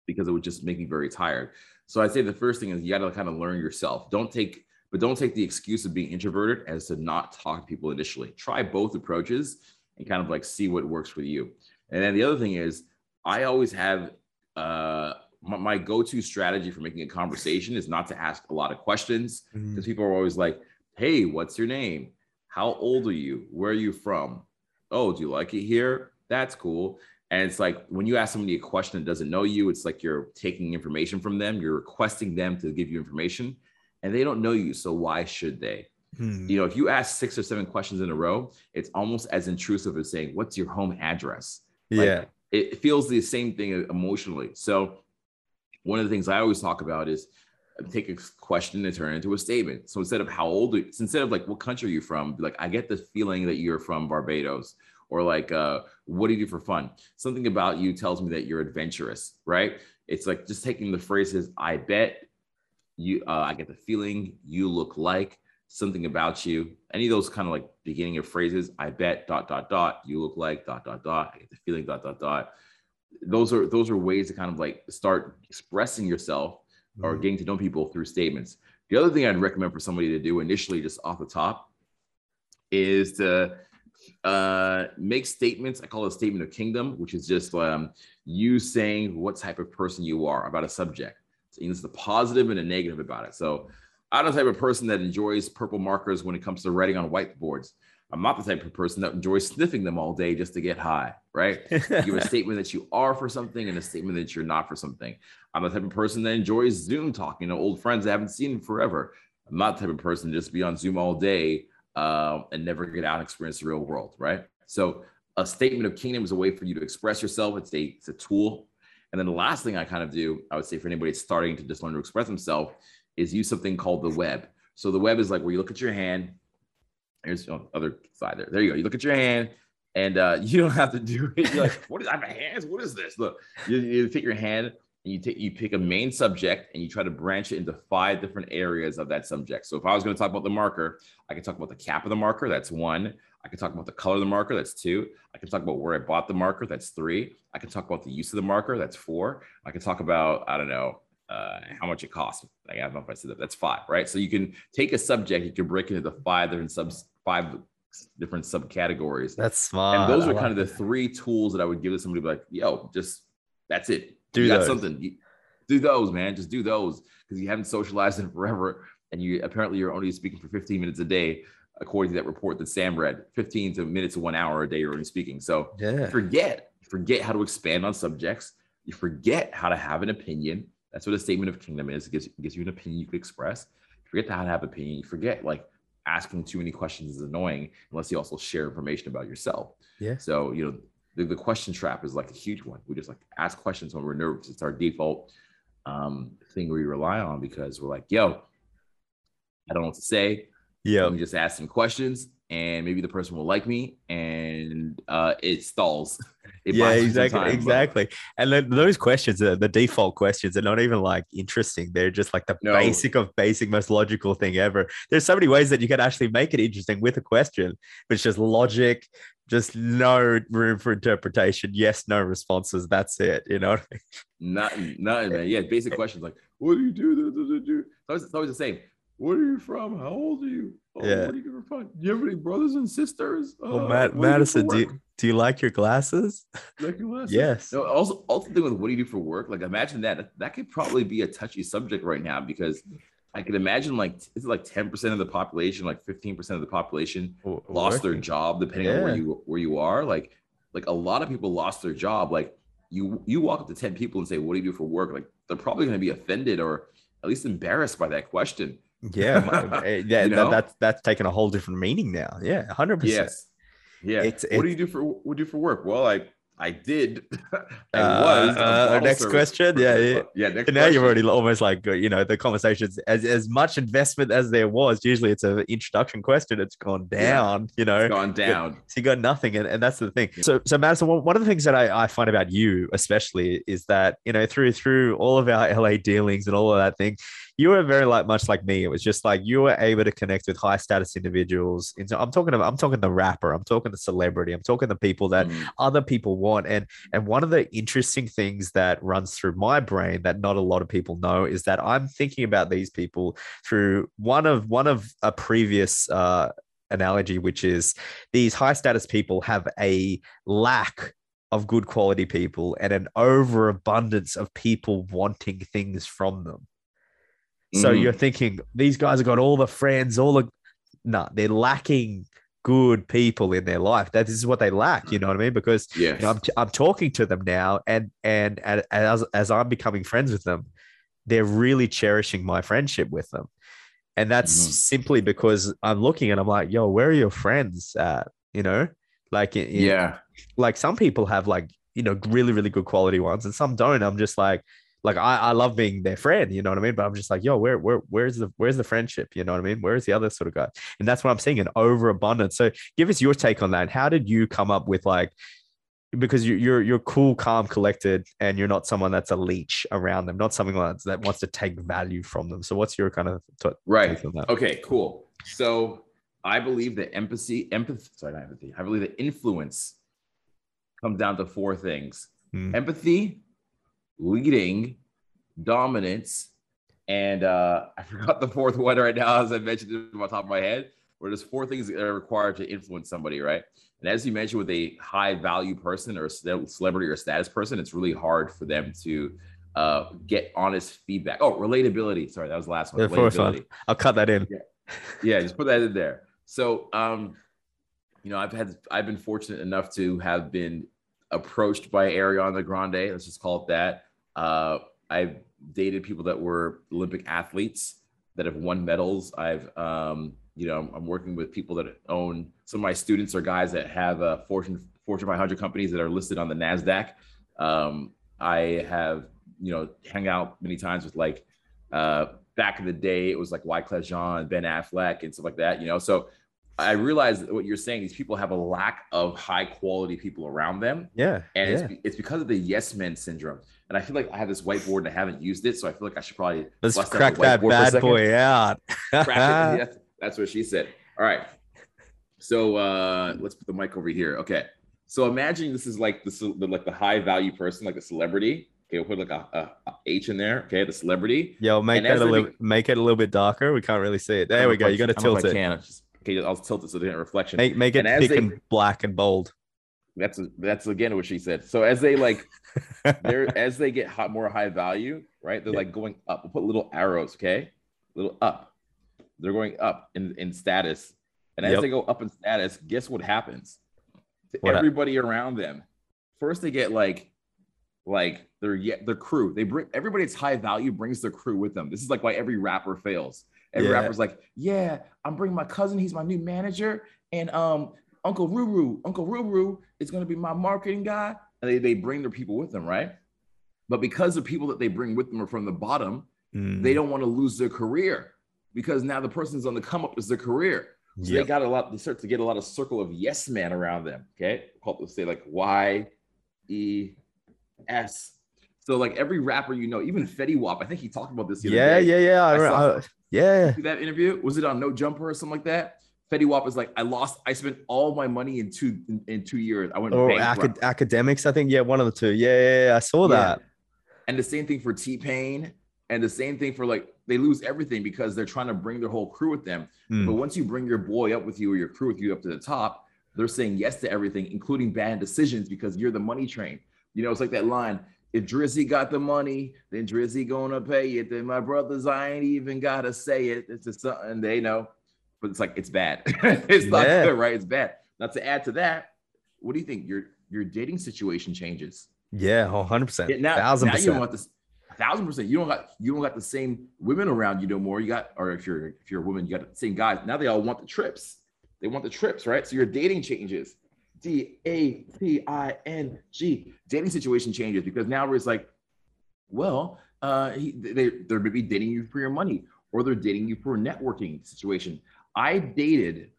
because it would just make me very tired. So I'd say the first thing is you got to kind of learn yourself. Don't take, but don't take the excuse of being introverted as to not talk to people initially. Try both approaches and kind of like see what works for you. And then the other thing is I always have uh my, my go-to strategy for making a conversation is not to ask a lot of questions because people are always like, "Hey, what's your name? How old are you? Where are you from? Oh, do you like it here? That's cool." And it's like when you ask somebody a question that doesn't know you, it's like you're taking information from them. You're requesting them to give you information, and they don't know you, so why should they? Hmm. You know, if you ask six or seven questions in a row, it's almost as intrusive as saying, "What's your home address?" Like, yeah. it feels the same thing emotionally. So one of the things I always talk about is uh, take a question and turn it into a statement. So instead of how old, instead of like what country are you from, like I get the feeling that you're from Barbados, or like uh, what do you do for fun? Something about you tells me that you're adventurous, right? It's like just taking the phrases. I bet you. Uh, I get the feeling you look like something about you. Any of those kind of like beginning of phrases. I bet dot dot dot. You look like dot dot dot. I get the feeling dot dot dot. Those are those are ways to kind of like start expressing yourself or Mm. getting to know people through statements. The other thing I'd recommend for somebody to do initially, just off the top, is to uh, make statements. I call it a statement of kingdom, which is just um, you saying what type of person you are about a subject. So it's the positive and the negative about it. So I'm the type of person that enjoys purple markers when it comes to writing on whiteboards. I'm not the type of person that enjoys sniffing them all day just to get high, right? You give a statement that you are for something and a statement that you're not for something. I'm the type of person that enjoys Zoom talking to old friends I haven't seen in forever. I'm not the type of person to just be on Zoom all day uh, and never get out and experience the real world, right? So a statement of kingdom is a way for you to express yourself. It's a, it's a tool. And then the last thing I kind of do, I would say for anybody starting to just learn to express themselves, is use something called the web. So the web is like where you look at your hand. Here's the other side there. There you go. You look at your hand and uh, you don't have to do it. You're like, what is I have hands? What is this? Look, you, you take your hand and you take you pick a main subject and you try to branch it into five different areas of that subject. So if I was going to talk about the marker, I can talk about the cap of the marker. That's one. I can talk about the color of the marker. That's two. I can talk about where I bought the marker. That's three. I can talk about the use of the marker. That's four. I can talk about, I don't know, uh, how much it costs. I don't know if I said that. That's five, right? So you can take a subject, you can break it into five different subs, five different subcategories. That's smart. and those I are kind of like the three tools that I would give to somebody like, yo, just that's it. Do you those. something. You- do those, man. Just do those because you haven't socialized in forever. And you apparently you're only speaking for 15 minutes a day, according to that report that Sam read. 15 to minutes to one hour a day you're only speaking. So. Yeah. forget, forget how to expand on subjects. You forget how to have an opinion. That's what a statement of kingdom is. It gives, it gives you an opinion you can express. You forget how to have opinion. You forget like asking too many questions is annoying unless you also share information about yourself. Yeah. So, you know, the, the question trap is like a huge one. We just like ask questions when we're nervous. It's our default um, thing we rely on because we're like, yo, I don't know what to say. Yeah. Let me just ask some questions and maybe the person will like me and uh, it stalls. It yeah, you some exactly, but- exactly. And then those questions, are the default questions, are not even like interesting. They're just like the No. basic of basic, most logical thing ever. There's so many ways that you can actually make it interesting with a question, but it's just logic, just no room for interpretation. Yes, no responses. That's it. You know. Nothing, nothing, man. Yeah, basic questions like, what do you do? Do, do, do, do. It's, always, it's always the same. Where are you from? How old are you? Oh, Yeah. What are you from? Do you have any brothers and sisters? Well, Uh, Matt, what do you do Madison, do you, do you like your glasses? Like your glasses? Yes. No, also, also the thing with what do you do for work? Like, imagine that. That could probably be a touchy subject right now because I could imagine like is it like ten percent of the population, like fifteen percent of the population lost their job depending on where you where you are. Like, like a lot of people lost their job. Like, you you walk up to ten people and say, "What do you do for work?" Like, they're probably going to be offended or at least embarrassed by that question. Yeah, my- eh, yeah. You that- that's that's taken a whole different meaning now. Yeah, hundred percent. Yes. Yeah. It's- what do you do for what do you do for work? Well, I I did. I Uh, was. a uh, next question? Yeah, yeah. Yeah. Next now you've question. already almost like uh, you know the conversations as as much investment as there was. Usually, it's an introduction question. It's gone Yeah. down. You know, It's gone down. So you got nothing, and, and that's the thing. Yeah. So, so Madison, one one of the things that I, I find about you, especially, is that you know through through all of our LA dealings and all of that thing, you were very like much like me. It was just like you were able to connect with high status individuals. And so I'm talking about, I'm talking the rapper, I'm talking the celebrity, I'm talking the people that Mm. other people want. And and one of the interesting things that runs through my brain that not a lot of people know is that I'm thinking about these people through one of one of a previous uh, analogy, which is these high status people have a lack of good quality people and an overabundance of people wanting things from them. So Mhm. you're thinking these guys have got all the friends, all the no, they're lacking good people in their life. That is what they lack. You know what I mean? Because Yes. you know, I'm, I'm talking to them now, and and as as I'm becoming friends with them, they're really cherishing my friendship with them, and that's Mhm. simply because I'm looking and I'm like, yo, where are your friends at? You know, like in- yeah. like some people have like you know really really good quality ones, and some don't. I'm just like. Like I, I love being their friend, you know what I mean? But I'm just like, yo, where, where, where's the, where's the friendship? You know what I mean? Where's the other sort of guy? And that's what I'm seeing an overabundance. So give us your take on that. How did you come up with like because you, you're you're cool, calm, collected, and you're not someone that's a leech around them, not something like that wants to take value from them. So what's your kind of t- Right. take on that? Okay, cool. So I believe that empathy, empathy, sorry, not empathy. I believe that influence comes down to four things: Hmm. empathy, leading, dominance, and uh, I forgot the fourth one right now, as I mentioned it on top of my head. Where there's four things that are required to influence somebody, right? And as you mentioned, with a high value person or a celebrity or status person, it's really hard for them to uh, get honest feedback. Oh, relatability. Sorry, that was the last one. Yeah, fourth one. Relatability I'll cut that in. yeah just put that in there so um you know i've had i've been fortunate enough to have been approached by ariana grande let's just call it that uh i've dated people that were olympic athletes that have won medals i've um you know i'm working with people that own some of my students are guys that have uh fortune fortune 500 companies that are listed on the nasdaq um i have you know hang out many times with like uh back in the day, it was like Wyclef Jean, Ben Affleck, and stuff like that, you know. So I realize that what you're saying, these people have a lack of high quality people around them. Yeah. And yeah. it's, it's because of the yes men syndrome. And I feel like I have this whiteboard and I haven't used it. So I feel like I should probably Let's bust out the crack that whiteboard for a bad boy out. Yeah, that's what she said. All right. So uh, let's put the mic over here. Okay. So imagine this is like the, like the high value person, like a celebrity. Okay, we'll put like a, a, a H in there. Okay, the celebrity. Yo, make And that a little make it a little bit darker. We can't really see it. There I we go. You got to I don't know tilt it. can. Just- Okay, I'll tilt it so they get reflection. Make make it thick and black and bold. That's that's again what she said. So as they like they're as they get hot, more high value, right? They're Yeah. like going up. We'll put little arrows, okay? Little up. They're going up in, in status. And as Yep. they go up in status, guess what happens? To What everybody around them. First, they get like like their their crew. They bring everybody that's high value brings their crew with them. This is like why every rapper fails. Every Yeah. rapper's like, yeah, I'm bringing my cousin. He's my new manager, and um, Uncle Ruru, Uncle Ruru is going to be my marketing guy. And they, they bring their people with them, right? But because the people that they bring with them are from the bottom, Mm, they don't want to lose their career because now the person's on the come up is their career. So they got a lot, they start to get a lot of circle of yes men around them. Okay. Called let's say like Y E S. So like every rapper you know, even Fetty Wap, I think he talked about this. the other yeah, day. yeah, yeah. I, I saw- I- yeah. That interview? Was it on No Jumper or something like that? Fetty Wap is like, I lost, I spent all my money in two in, in two years. I went Or acad- Akademiks, I think. Yeah, one of the two. Yeah, yeah, yeah, I saw Yeah. that. And the same thing for T Pain, and the same thing for like they lose everything because they're trying to bring their whole crew with them. Mm, But once you bring your boy up with you or your crew with you up to the top, they're saying yes to everything, including bad decisions because you're the money train. You know, it's like that line. If Drizzy got the money, then Drizzy gonna pay it. Then my brothers, I ain't even gotta say it. It's just something they know. But it's like it's bad. it's not good, right? It's bad. Not to add to that, what do you think? Your your dating situation changes. yeah, oh, 100%. Now, thousand now you don't percent. want this thousand percent. You don't got you don't got the same women around you no more. You got, or if you're if you're a woman, you got the same guys. Now they all want the trips. They want the trips, right? So your dating changes. D A T I N G. Dating situation changes because now it's like, well, uh, he, they they're maybe dating you for your money, or they're dating you for a networking situation. I dated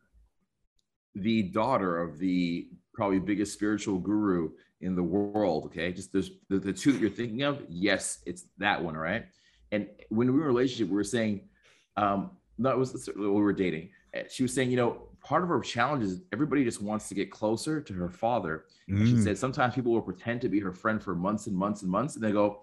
the daughter of the probably biggest spiritual guru in the world. Okay, just the, the two that you're thinking of. Yes, it's that one, right? And when we were in a relationship, we were saying, um, it was we were dating. She was saying, you know, part of her challenge is everybody just wants to get closer to her father. And She Mm, said sometimes people will pretend to be her friend for months and months and months, and they go,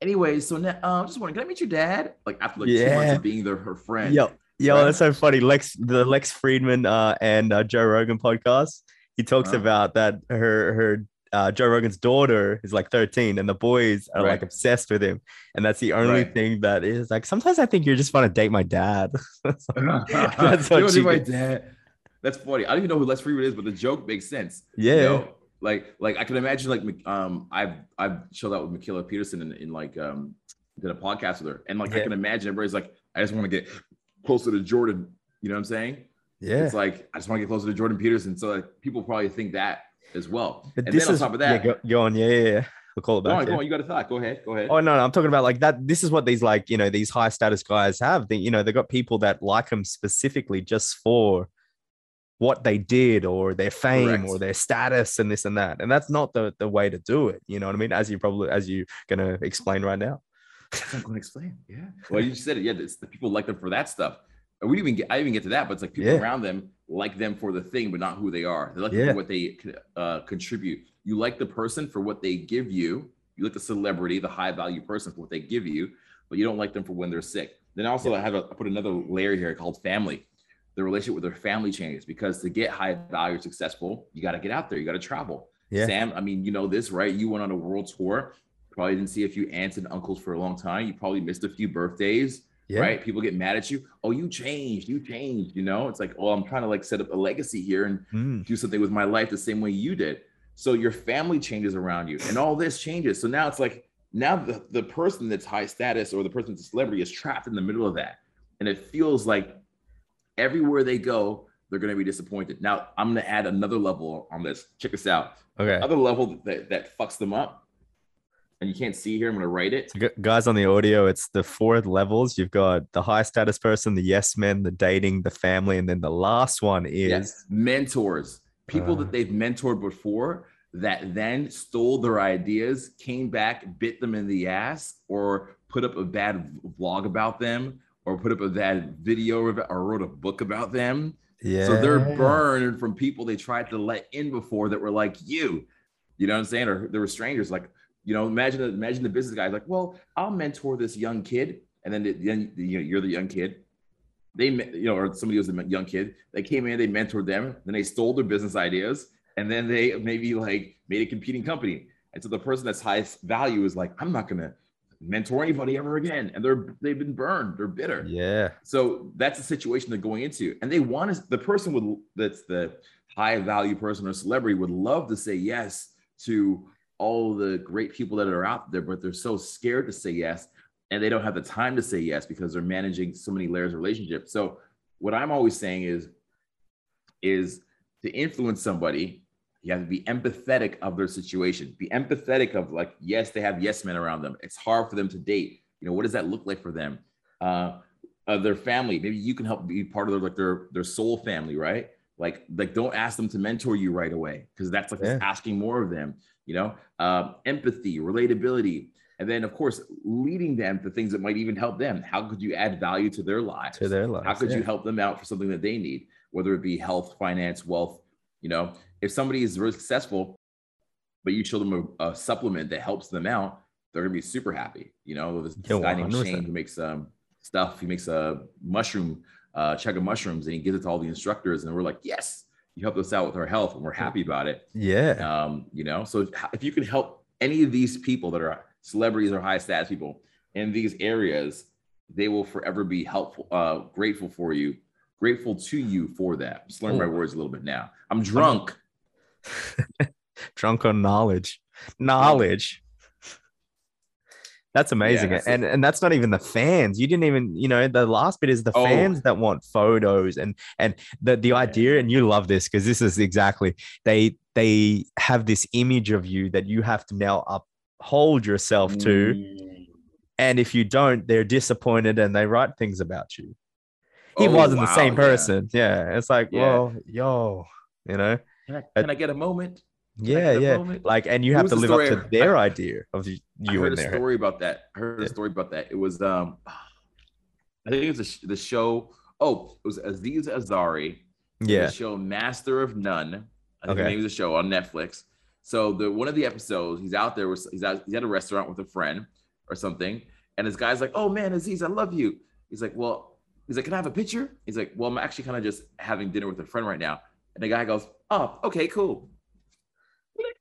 anyway, so now um, I'm just wondering, can I meet your dad? Like after like two months of being their her friend. Yo, yo, right? that's so funny. Lex, the Lex Fridman uh, and uh, Joe Rogan podcast. He talks Uh-huh. about that her her uh, Joe Rogan's daughter is like 13, and the boys are like obsessed with him, and that's the only Right. thing that is like. Sometimes I think you're just trying to date my dad. That's what she my dad. That's funny. I don't even know who Les Freeman is, but the joke makes sense. yeah, You know, like like I can imagine like um I've I've chilled out with Mikhaila Peterson in, in like um did a podcast with her, and like I can imagine everybody's like, I just want to get closer to Jordan. You know what I'm saying? yeah. It's like I just want to get closer to Jordan Peterson. So like people probably think that as well. But and this then on top of yeah, that, go, go on. Yeah, yeah, yeah. We'll call it go back. on, yeah. go on. You got a thought. Go ahead. Go ahead. Oh no, no, I'm talking about like that. This is what these like you know these high status guys have. They, you know, they got people that like them specifically just for what they did or their fame Correct. or their status and this and that. And that's not the the way to do it. You know what I mean? As you probably as you're gonna explain right now. I'm going to explain. Yeah. Well, you just said it. Yeah. It's the people like them for that stuff. And we didn't even get, I even get to that, but it's like people Yeah. around them like them for the thing, but not who they are. They like them Yeah. for what they uh, contribute. You like the person for what they give you. You like the celebrity, the high value person for what they give you, but you don't like them for when they're sick. Then also I have a, I put another layer here called family. The relationship with their family changes because to get high value successful, you got to get out there. You got to travel. Yeah. Sam, I mean, you know this, right? You went on a world tour. Probably didn't see a few aunts and uncles for a long time. You probably missed a few birthdays, Yeah. right? People get mad at you. Oh, you changed. You changed. You know, it's like, oh, I'm trying to like set up a legacy here and Mm, do something with my life the same way you did. So your family changes around you, and all this changes. So now it's like now the, the person that's high status or the person that's a celebrity is trapped in the middle of that, and it feels like everywhere they go, they're going to be disappointed. Now I'm going to add another level on this. Check this out Okay. other level that, that fucks them up, and you can't see here, I'm gonna write it. Guys on the audio, it's the four levels. You've got the high status person, the yes men, the dating, the family, and then the last one is Yes, mentors, people Uh. that they've mentored before that then stole their ideas, came back, bit them in the ass, or put up a bad vlog about them, or put up a bad video or wrote a book about them. Yeah. So they're burned from people they tried to let in before that were like you. You know what I'm saying? Or there were strangers like, you know, imagine imagine the business guy like, well, I'll mentor this young kid, and then then you know, you're the young kid. They you know, or somebody was a young kid. They came in, they mentored them, then they stole their business ideas, and then they maybe like made a competing company. And so the person that's highest value is like, I'm not gonna mentor anybody ever again. And they're they've been burned, they're bitter. Yeah. So that's the situation they're going into. And they want to, the person would that's the high value person or celebrity would love to say yes to all the great people that are out there, but they're so scared to say yes. And they don't have the time to say yes because they're managing so many layers of relationship. So what I'm always saying is, is to influence somebody, you have to be empathetic of their situation. Be empathetic of like, yes, they have yes men around them. It's hard for them to date. You know, what does that look like for them? Uh, uh, their family. Maybe you can help be part of their like their their soul family, right? Like like don't ask them to mentor you right away because that's like Yeah. asking more of them. You know, um, empathy, relatability, and then of course leading them to things that might even help them. How could you add value to their lives? To their lives. How could yeah. you help them out for something that they need, whether it be health, finance, wealth? You know, if somebody is very successful, but you show them a, a supplement that helps them out, they're gonna be super happy. You know, this, this guy named Shane who makes um, stuff. He makes a mushroom uh, check of mushrooms, and he gives it to all the instructors, and we're like, yes, you helped us out with our health, and we're happy about it. Yeah. Um, you know, so if you can help any of these people that are celebrities or high status people in these areas, they will forever be helpful, uh, grateful for you, grateful to you for that. I'm just learning my words a little bit now. I'm drunk. Drunk on knowledge. Knowledge. That's amazing. that's and and that's not even the fans. You didn't even, you know, the last bit is the Oh. fans that want photos and and the the idea and you love this because this is exactly they they have this image of you that you have to now uphold yourself to Mm. and if you don't they're disappointed and they write things about you. He Oh, wasn't the wow, same yeah. person. Yeah. It's like, Yeah. well, yo, you know. Can I, can I get a moment? Can Yeah, a yeah. moment? Like, and you have to live up to their idea of you, I heard a there. story about that. I heard Yeah. a story about that. It was um, I think it was the, the show. Oh, it was Aziz Ansari. in Yeah. The show Master of None. I think the Okay. name of the show on Netflix. So the one of the episodes, he's out there with he's out he's at a restaurant with a friend or something, and this guy's like, "Oh man, Aziz, I love you." He's like, "Well," he's like, "Can I have a picture?" He's like, "Well, I'm actually kind of just having dinner with a friend right now." And the guy goes, "Oh, okay, cool."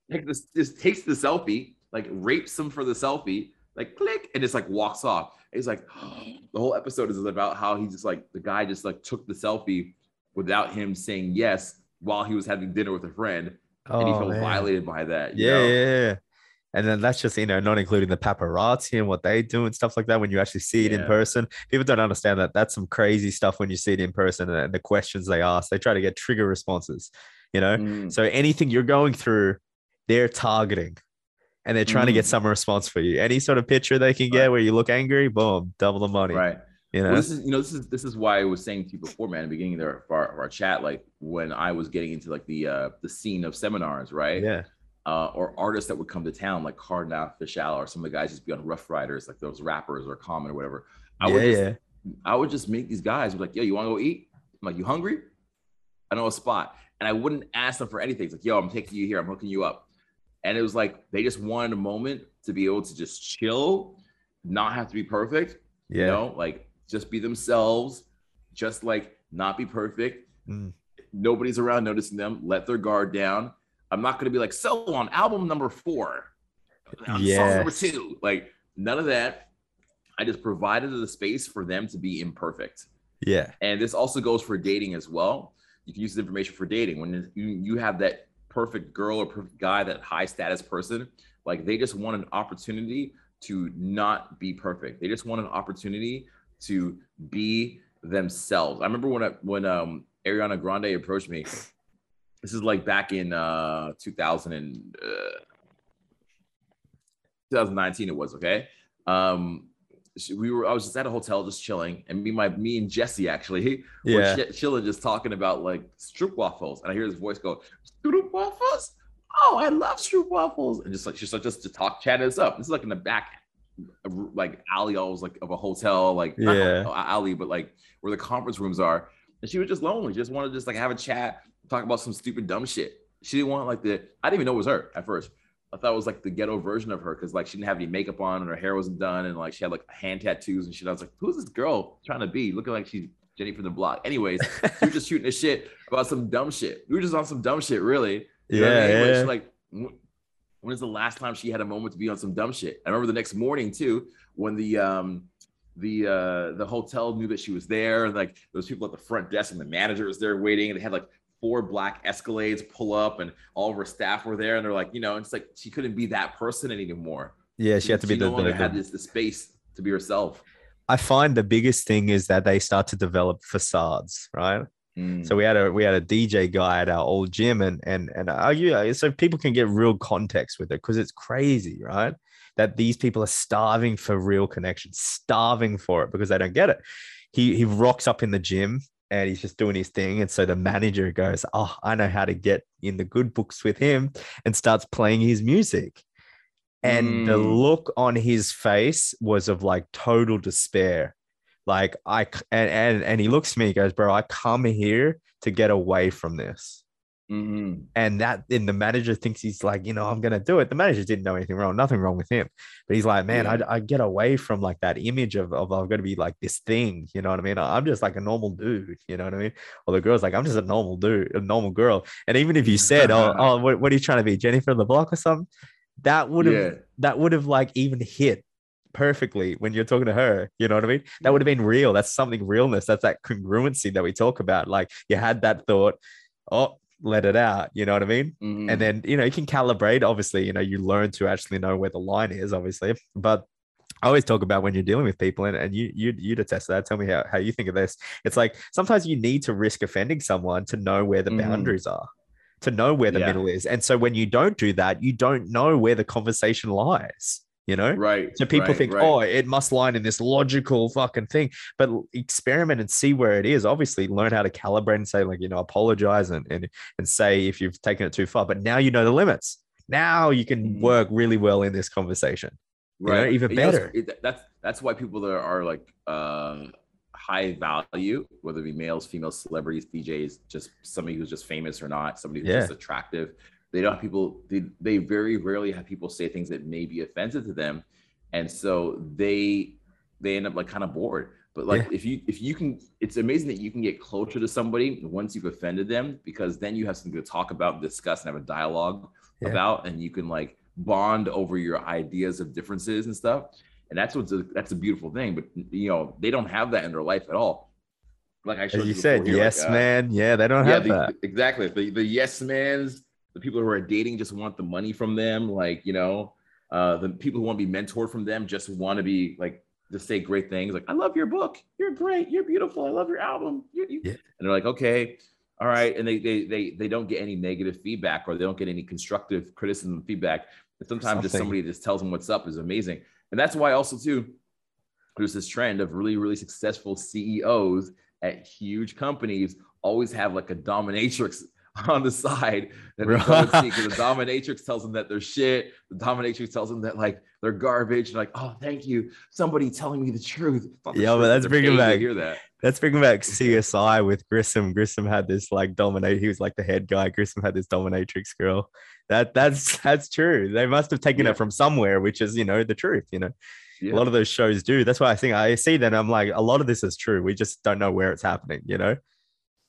Like this, just takes the selfie, like rapes him for the selfie, like click, and just like walks off. And he's like, the whole episode is about how he just like the guy just like took the selfie without him saying yes while he was having dinner with a friend, and he Oh, felt man. violated by that. Yeah, yeah, yeah. And then that's just, you know, not including the paparazzi and what they do and stuff like that when you actually see it in person. People don't understand that. That's some crazy stuff when you see it in person and the questions they ask. They try to get trigger responses, you know? Mm. So anything you're going through, they're targeting and they're trying to get Mm. some response for you. Any sort of picture they can get Right. where you look angry, boom, double the money. Right. You know? Well, this is you know this is this is why I was saying to you before, man, at the beginning there of our, of our chat, like when I was getting into like the uh the scene of seminars, right? yeah. Uh, or artists that would come to town, like Cardinal Offishall, or some of the guys just be on Ruff Ryders, like those rappers or Common or whatever. I yeah, would just yeah. I would just make these guys be like, yo, you want to go eat? I'm like, you hungry? I know a spot. And I wouldn't ask them for anything. It's like, yo, I'm taking you here. I'm hooking you up. And it was like they just wanted a moment to be able to just chill, not have to be perfect, Yeah. you know, like just be themselves, just like not be perfect. Mm. Nobody's around noticing them, let their guard down. I'm not gonna be like, so on album number four, on song number two, like none of that. I just provided the space for them to be imperfect. Yeah. And this also goes for dating as well. You can use this information for dating when you, you have that perfect girl or perfect guy, that high status person, like they just want an opportunity to not be perfect. They just want an opportunity to be themselves. I remember when I, when um Ariana Grande approached me. This is like back in uh 2000 and uh, 2019 it was okay. Um we were I was just at a hotel just chilling and me my me and Jesse actually Yeah. we're ch- chilling just talking about like stroop waffles and I hear this voice go stroop waffles oh I love stroop waffles and just like she's like just to talk chat us up this is like in the back like alley always like of a hotel like Yeah. alley but like where the conference rooms are and she was just lonely, just wanted to just like have a chat, talk about some stupid dumb shit. She didn't want like the I didn't even know it was her at first. I thought it was like the ghetto version of her because like she didn't have any makeup on and her hair wasn't done and like she had like hand tattoos and shit. I was like, who's this girl trying to be? Looking like she's Jenny from the block. Anyways, we were just shooting a shit about some dumb shit. We were just on some dumb shit, really. You know what I Yeah, mean? Yeah. like, wh- when is the last time she had a moment to be on some dumb shit? I remember the next morning too, when the um the uh the hotel knew that she was there, and like those people at the front desk, and the manager was there waiting, and they had like four black Escalades pull up, and all of her staff were there, and they're like, you know, it's like she couldn't be that person anymore. Yeah, she had to be no the, longer the, had this the space to be herself. I find the biggest thing is that they start to develop facades, right? Mm. So we had a we had a DJ guy at our old gym, and and and yeah, so people can get real context with it because it's crazy, right? That these people are starving for real connection, starving for it because they don't get it. He he rocks up in the gym and he's just doing his thing, and so the manager goes, "Oh, I know how to get in the good books with him," and starts playing his music. And the Mm. look on his face was of like total despair like I and and and he looks at me, he goes, "Bro, I come here to get away from this." Mhm. And that, and the manager thinks he's like, you know, I'm gonna do it. The manager didn't know anything wrong, nothing wrong with him, but he's like, man, Yeah. I, I get away from like that image of of I'm gonna be like this thing, you know what I mean? I'm just like a normal dude, you know what I mean? Or the girl's like, I'm just a normal dude, a normal girl. And even if you said, oh, oh, what, what are you trying to be, Jennifer LeBlanc or something? That would have Yeah. that would have like even hit perfectly when you're talking to her. You know what I mean? That would have been real. That's something realness. That's that congruency that we talk about. Like you had that thought, oh, let it out. You know what I mean? Mhm. And then, you know, you can calibrate. Obviously, you know, you learn to actually know where the line is, obviously. But I always talk about when you're dealing with people, and, and you you you'd attest that. Tell me how, how you think of this. It's like sometimes you need to risk offending someone to know where the Mhm. boundaries are, to know where the Yeah. middle is. And so when you don't do that, you don't know where the conversation lies. You know? right. So people right, think, right. oh, it must line in this logical fucking thing. But experiment and see where it is. Obviously, learn how to calibrate and say, like, you know, apologize and and, and say if you've taken it too far. But now you know the limits. Now you can Mhm. work really well in this conversation. you know, even better. it- that's that's why people that are like uh, high value, whether it be males, females, celebrities, DJs, just somebody who's just famous or not, somebody who's Yeah. just attractive. They don't have people. They they very rarely have people say things that may be offensive to them, and so they they end up like kind of bored. But like if you if you can, it's amazing that you can get closer to somebody once you've offended them because then you have something to talk about, discuss, and have a dialogue Yeah. about, and you can like bond over your ideas of differences and stuff. And that's what's a, that's a beautiful thing. But you know they don't have that in their life at all. Like I As you before said, like, yes, uh, man. Yeah, they don't yeah, have the, that. exactly. The the yes mans, the people who are dating just want the money from them. Like you know, uh, the people who want to be mentored from them just want to be like just say great things. Like I love your book. You're great. You're beautiful. I love your album. You, you. Yeah. And they're like, okay, all right. And they they they they don't get any negative feedback or they don't get any constructive criticism feedback. And sometimes just somebody just tells them what's up is amazing. And that's why also too, there's this trend of really really successful CEOs at huge companies always have like a dominatrix on the side that they and see because the dominatrix tells them that they're shit. The dominatrix tells them that like they're garbage. And like, oh, thank you, somebody telling me the truth. The Yeah, truth, but that's bringing back- Hear that? Let's bring back CSI with Grissom. Grissom had this like dominate. He was like the head guy. Grissom had this dominatrix girl. That that's that's true. They must have taken Yeah. it from somewhere, which is you know the truth. You know, Yeah. a lot of those shows do. That's why I think I see that. I'm like, a lot of this is true. We just don't know where it's happening. You know,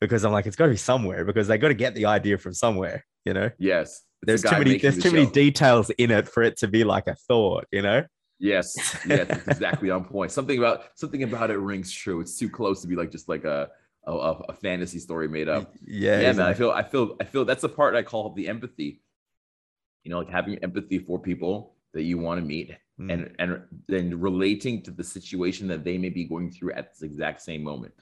because I'm like, it's got to be somewhere because they got to get the idea from somewhere. You know, Yes. There's too many there's the too many show. details in it for it to be like a thought. You know. Yes, yes, exactly on point. Something about something about it rings true. It's too close to be like just like a a, a fantasy story made up. Yeah. Yeah, man. I feel I feel I feel that's the part I call the empathy. You know, like having empathy for people that you want to meet Mm. and and then relating to the situation that they may be going through at this exact same moment.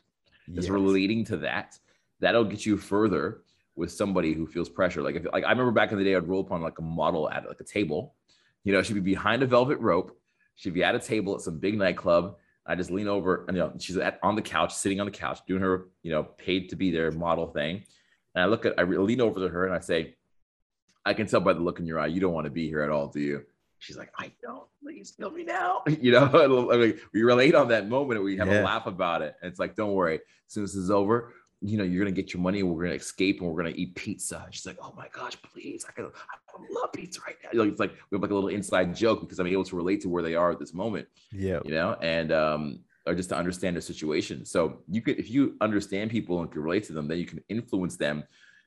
Just Yes. relating to that, that'll get you further with somebody who feels pressure. Like if like I remember back in the day, I'd roll upon like a model at like a table. You know, she'd be behind a velvet rope. She'd be at a table at some big nightclub. I just lean over and you know she's at on the couch, sitting on the couch, doing her you know paid to be there model thing. And I look at I lean over to her and I say, I can tell by the look in your eye, you don't want to be here at all, do you? She's like, I don't. Please kill me now. You know, I mean, we relate on that moment and we have Yeah. a laugh about it. And it's like, don't worry. As soon as this is over, you know, you're gonna get your money. and We're gonna escape, and we're gonna eat pizza. She's like, oh my gosh, please, I, could, I love pizza right now. You know, it's like we have like a little inside joke because I'm able to relate to where they are at this moment. Yeah. You know, and um, or just to understand the situation. So you could, if you understand people and can relate to them, then you can influence them.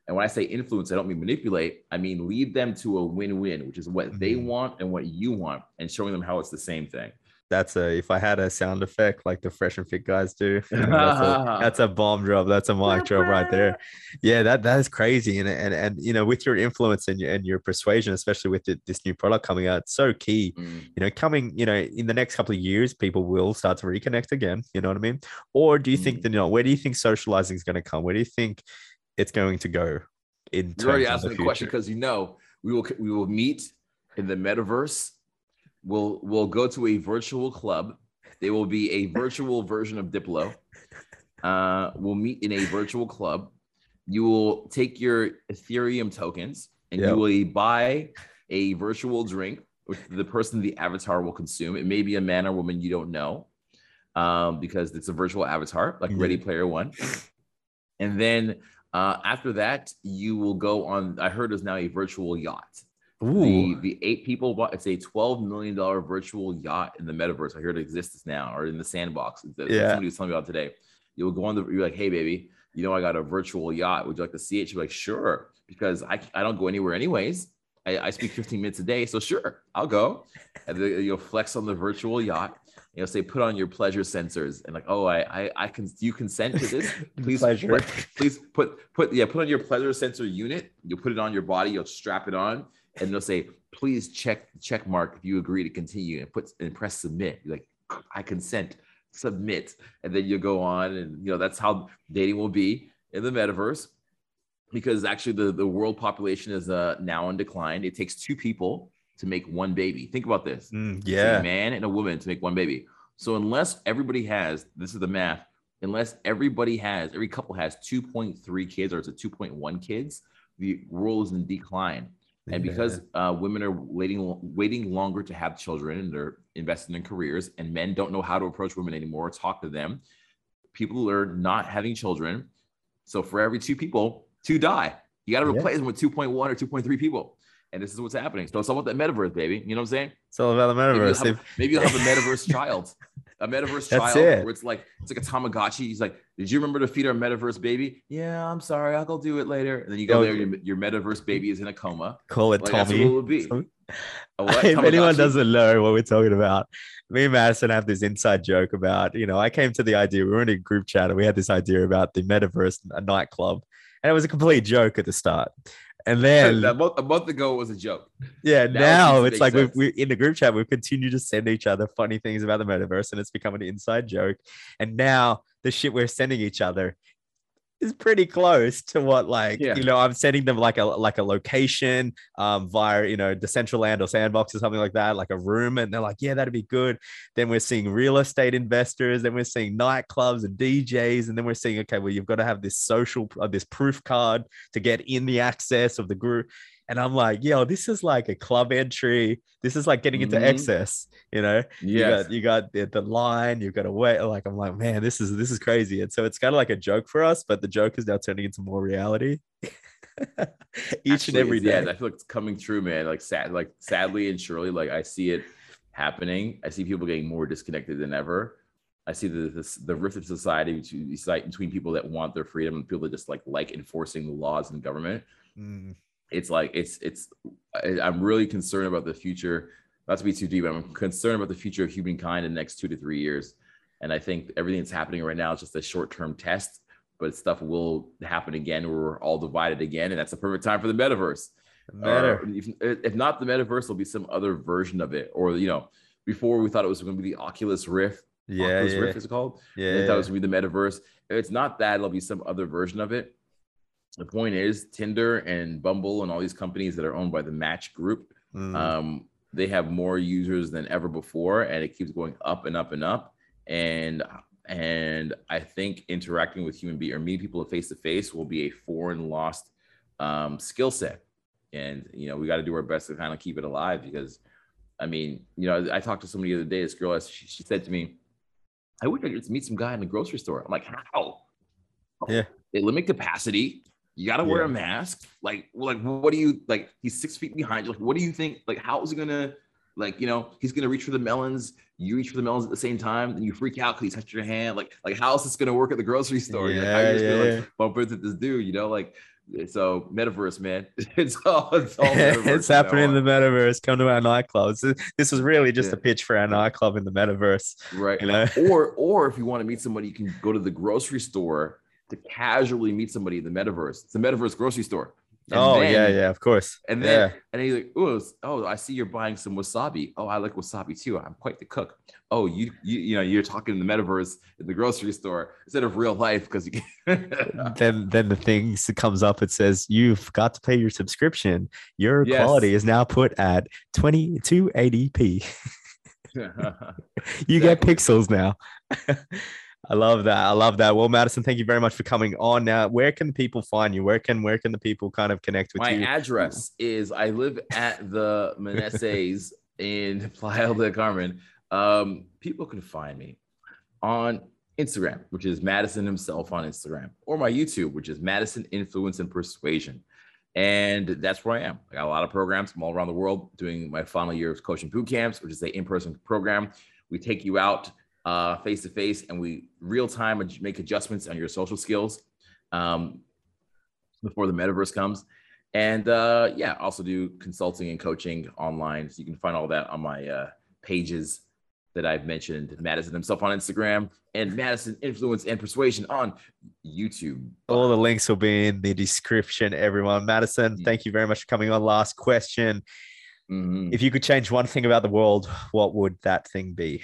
And when I say influence, I don't mean manipulate. I mean lead them to a win-win, which is what they Mhm. want and what you want, and showing them how it's the same thing. That's a if I had a sound effect like the fresh and fit guys do, that's, a, that's a bomb drop. That's a mic drop right there. Yeah, that that is crazy. And and and you know, with your influence and your and your persuasion, especially with the, this new product coming out, it's so key. Mm. You know, coming, you know, in the next couple of years, people will start to reconnect again. You know what I mean? Or do you think Mm. that you know, where do you think socializing is going to come? Where do you think it's going to go in You already asked the me question because you know we will we will meet in the metaverse. We'll we'll go to a virtual club. There will be a virtual version of Diplo. Uh, we'll meet in a virtual club. You will take your Ethereum tokens and Yep. you will buy a virtual drink, which the person, the avatar, will consume. It may be a man or woman you don't know, um, because it's a virtual avatar, like Ready Player One. And then uh, after that, you will go on. I heard there's now a virtual yacht. The, Ooh, the eight people bought it's a $12 million virtual yacht in the metaverse. I heard it exists now or in the sandbox. That- Yeah. Somebody was telling me about today. You'll go on the, you're like, hey, baby, you know, I got a virtual yacht. Would you like to see it? She's like, sure, because I, I don't go anywhere anyways. I, I speak 15 minutes a day. So sure, I'll go. And then you'll flex on the virtual yacht. You'll say, put on your pleasure sensors. And like, oh, I, I, I can, you consent to this? Please, pleasure. put, please put, put, yeah, put on your pleasure sensor unit. You'll put it on your body. You'll strap it on and they'll say, please check check mark if you agree to continue and put and press submit. You're like, I consent, submit, and then you go on, and you know that's how dating will be in the metaverse, because actually the the world population is uh now in decline. It takes two people to make one baby. Think about this. Mm, yeah. a man and a woman to make one baby. So unless everybody has, this is the math. Unless everybody has, every couple has 2.3 kids or it's a 2.1 kids, the world is in decline. And Yeah. because uh, women are waiting waiting longer to have children and they're investing in careers, and men don't know how to approach women anymore, talk to them, people are not having children. So for every two people, two die. You got to Yeah. replace them with 2.1 or 2.3 people. And this is what's happening. So it's all about that metaverse, baby. You know what I'm saying? it's all about the Maybe you'll, metaverse. have, maybe you'll have a metaverse child, a metaverse That's child it. where it's like it's like a Tamagotchi. He's like, "Did you remember to feed our metaverse baby?" Yeah, I'm sorry, I'll go do it later. And then you go there, your, your metaverse baby is in a coma. Call it Like that's what it Tommy. would be. Tommy. What? if anyone doesn't know what we're talking about, me and Madison have this inside joke about, you know, I came to the idea, we were in a group chat and we had this idea about the metaverse, a nightclub. And it was a complete joke at the start. And then, a month, a month ago it was a joke. yeah, now now it's like we've, we in the group chat, we've continued to send each other funny things about the metaverse and it's become an inside joke. And now the shit we're sending each other is pretty close to what like Yeah. you know i'm sending them like a like a location um via you know decentraland or sandbox or something like that like a room and they're like yeah that'd be good then we're seeing real estate investors then we're seeing nightclubs and djs and then we're seeing okay well you've got to have this social uh, this proof card to get in the access of the group and i'm like yo this is like a club entry this is like getting into Mhm. excess you know you got you got the, the line you've got to wait like i'm like man this is this is crazy and so it's kind of like a joke for us but the joke is now turning into more reality each and Actually, every it's- day Yeah, I feel like it's coming true, man. Like sad, like sadly and surely, like I see it happening. I see people getting more disconnected than ever. I see the this, the rift of society between, between people that want their freedom and people that just like like enforcing the laws and government. Mm, It's like it's it's. I'm really concerned about the future. Not to be too deep, but I'm concerned about the future of humankind in the next two to three years. And I think everything that's happening right now is just a short term test, but stuff will happen again where we're all divided again. And that's the perfect time for the metaverse. Uh, matter Or if, if not the metaverse, there'll be some other version of it. Or, you know, before we thought it was going to be the Oculus Rift. yeah Oculus yeah, Rift is it called? yeah, thought it was going to be the metaverse. If it's not that, it'll be some other version of it. The point is, Tinder and Bumble and all these companies that are owned by the Match Group, Mm, um, they have more users than ever before, and it keeps going up and up and up. And and I think interacting with human being or meeting people face to face will be a foreign lost um, skill set. And you know, we got to do our best to kind of keep it alive because, I mean, you know, I talked to somebody the other day. This girl, she, she said to me, "I wish I could meet some guy in the grocery store." I'm like, "How?" Yeah. they limit capacity. You got to wear Yeah. a mask. Like, like, what do you like? He's six feet behind you. Like, what do you think? Like, how is he gonna, like, you know, he's gonna reach for the melons. You reach for the melons at the same time, and you freak out because he touched your hand. Like, like, how is this gonna work at the grocery store? Like, how Yeah, you just gonna yeah. like, bump into this dude? You know, like, so metaverse, man. It's all, it's all. metaverse it's happening in the uh, metaverse. Come to our nightclubs. This- This was really just Yeah. a pitch for our nightclub in the metaverse. right. You know, or or if you want to meet somebody, you can go to the grocery store to casually meet somebody in the metaverse. It's the metaverse grocery store. And oh yeah, then- yeah, of course. And yeah. then and then he's like, oh, oh, I see you're buying some wasabi. Oh, I like wasabi too. I'm quite the cook. Oh, you you you know you're talking in the metaverse in the grocery store instead of real life because you then then the thing comes up. It says you forgot to pay your subscription. Your Yes. quality is now put at 2280p. You get pixels now. I love that. I love that. Well, Madison, thank you very much for coming on. Now, where can people find you? Where can where can the people kind of connect with My you? My address is I live at the Meneses in Playa del Carmen. Um, people can find me on Instagram, which is Madison himself on Instagram, or my YouTube, which is Madison Influence and Persuasion. And that's where I am. I got a lot of programs from all around the world doing my final year of coaching boot camps, which is a in-person program. We take you out face to face and we real time make adjustments on your social skills um, before the metaverse comes. And uh, yeah, also do consulting and coaching online. So you can find all that on my uh, pages that I've mentioned. Madison himself on Instagram and Madison Influence and Persuasion on YouTube. All the links will be in the description, everyone. Madison, Mm. thank you very much for coming on. Last question. Mhm. If you could change one thing about the world, what would that thing be?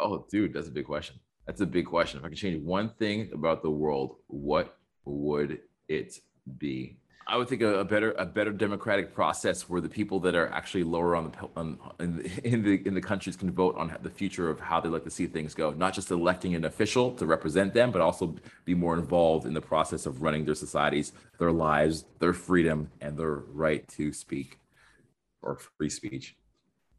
Oh, dude, that's a big question. That's a big question. If I could change one thing about the world, what would it be? I would think a, a better a better democratic process where the people that are actually lower on the on, in, the, in the in the countries can vote on the future of how they like to see things go. Not just electing an official to represent them, but also be more involved in the process of running their societies, their lives, their freedom, and their right to speak or free speech.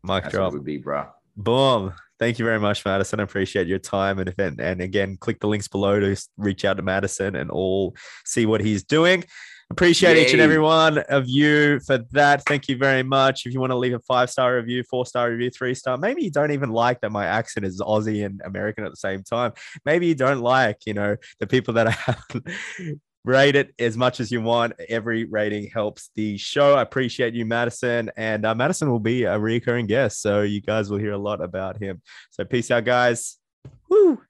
Mic That's what drop. it would be, bro. Boom. Thank you very much, Madison. I appreciate your time. And, and, and again, click the links below to reach out to Madison and all see what he's doing. Appreciate each and every one of you for that. Thank you very much. If you want to leave a five star review, four star review, three star, maybe you don't even like that my accent is Aussie and American at the same time. Maybe you don't like, you know, the people that I have. Rate it as much as you want. Every rating helps the show. I appreciate you, Madison. And uh, Madison will be a recurring guest. So you guys will hear a lot about him. So peace out, guys. Woo.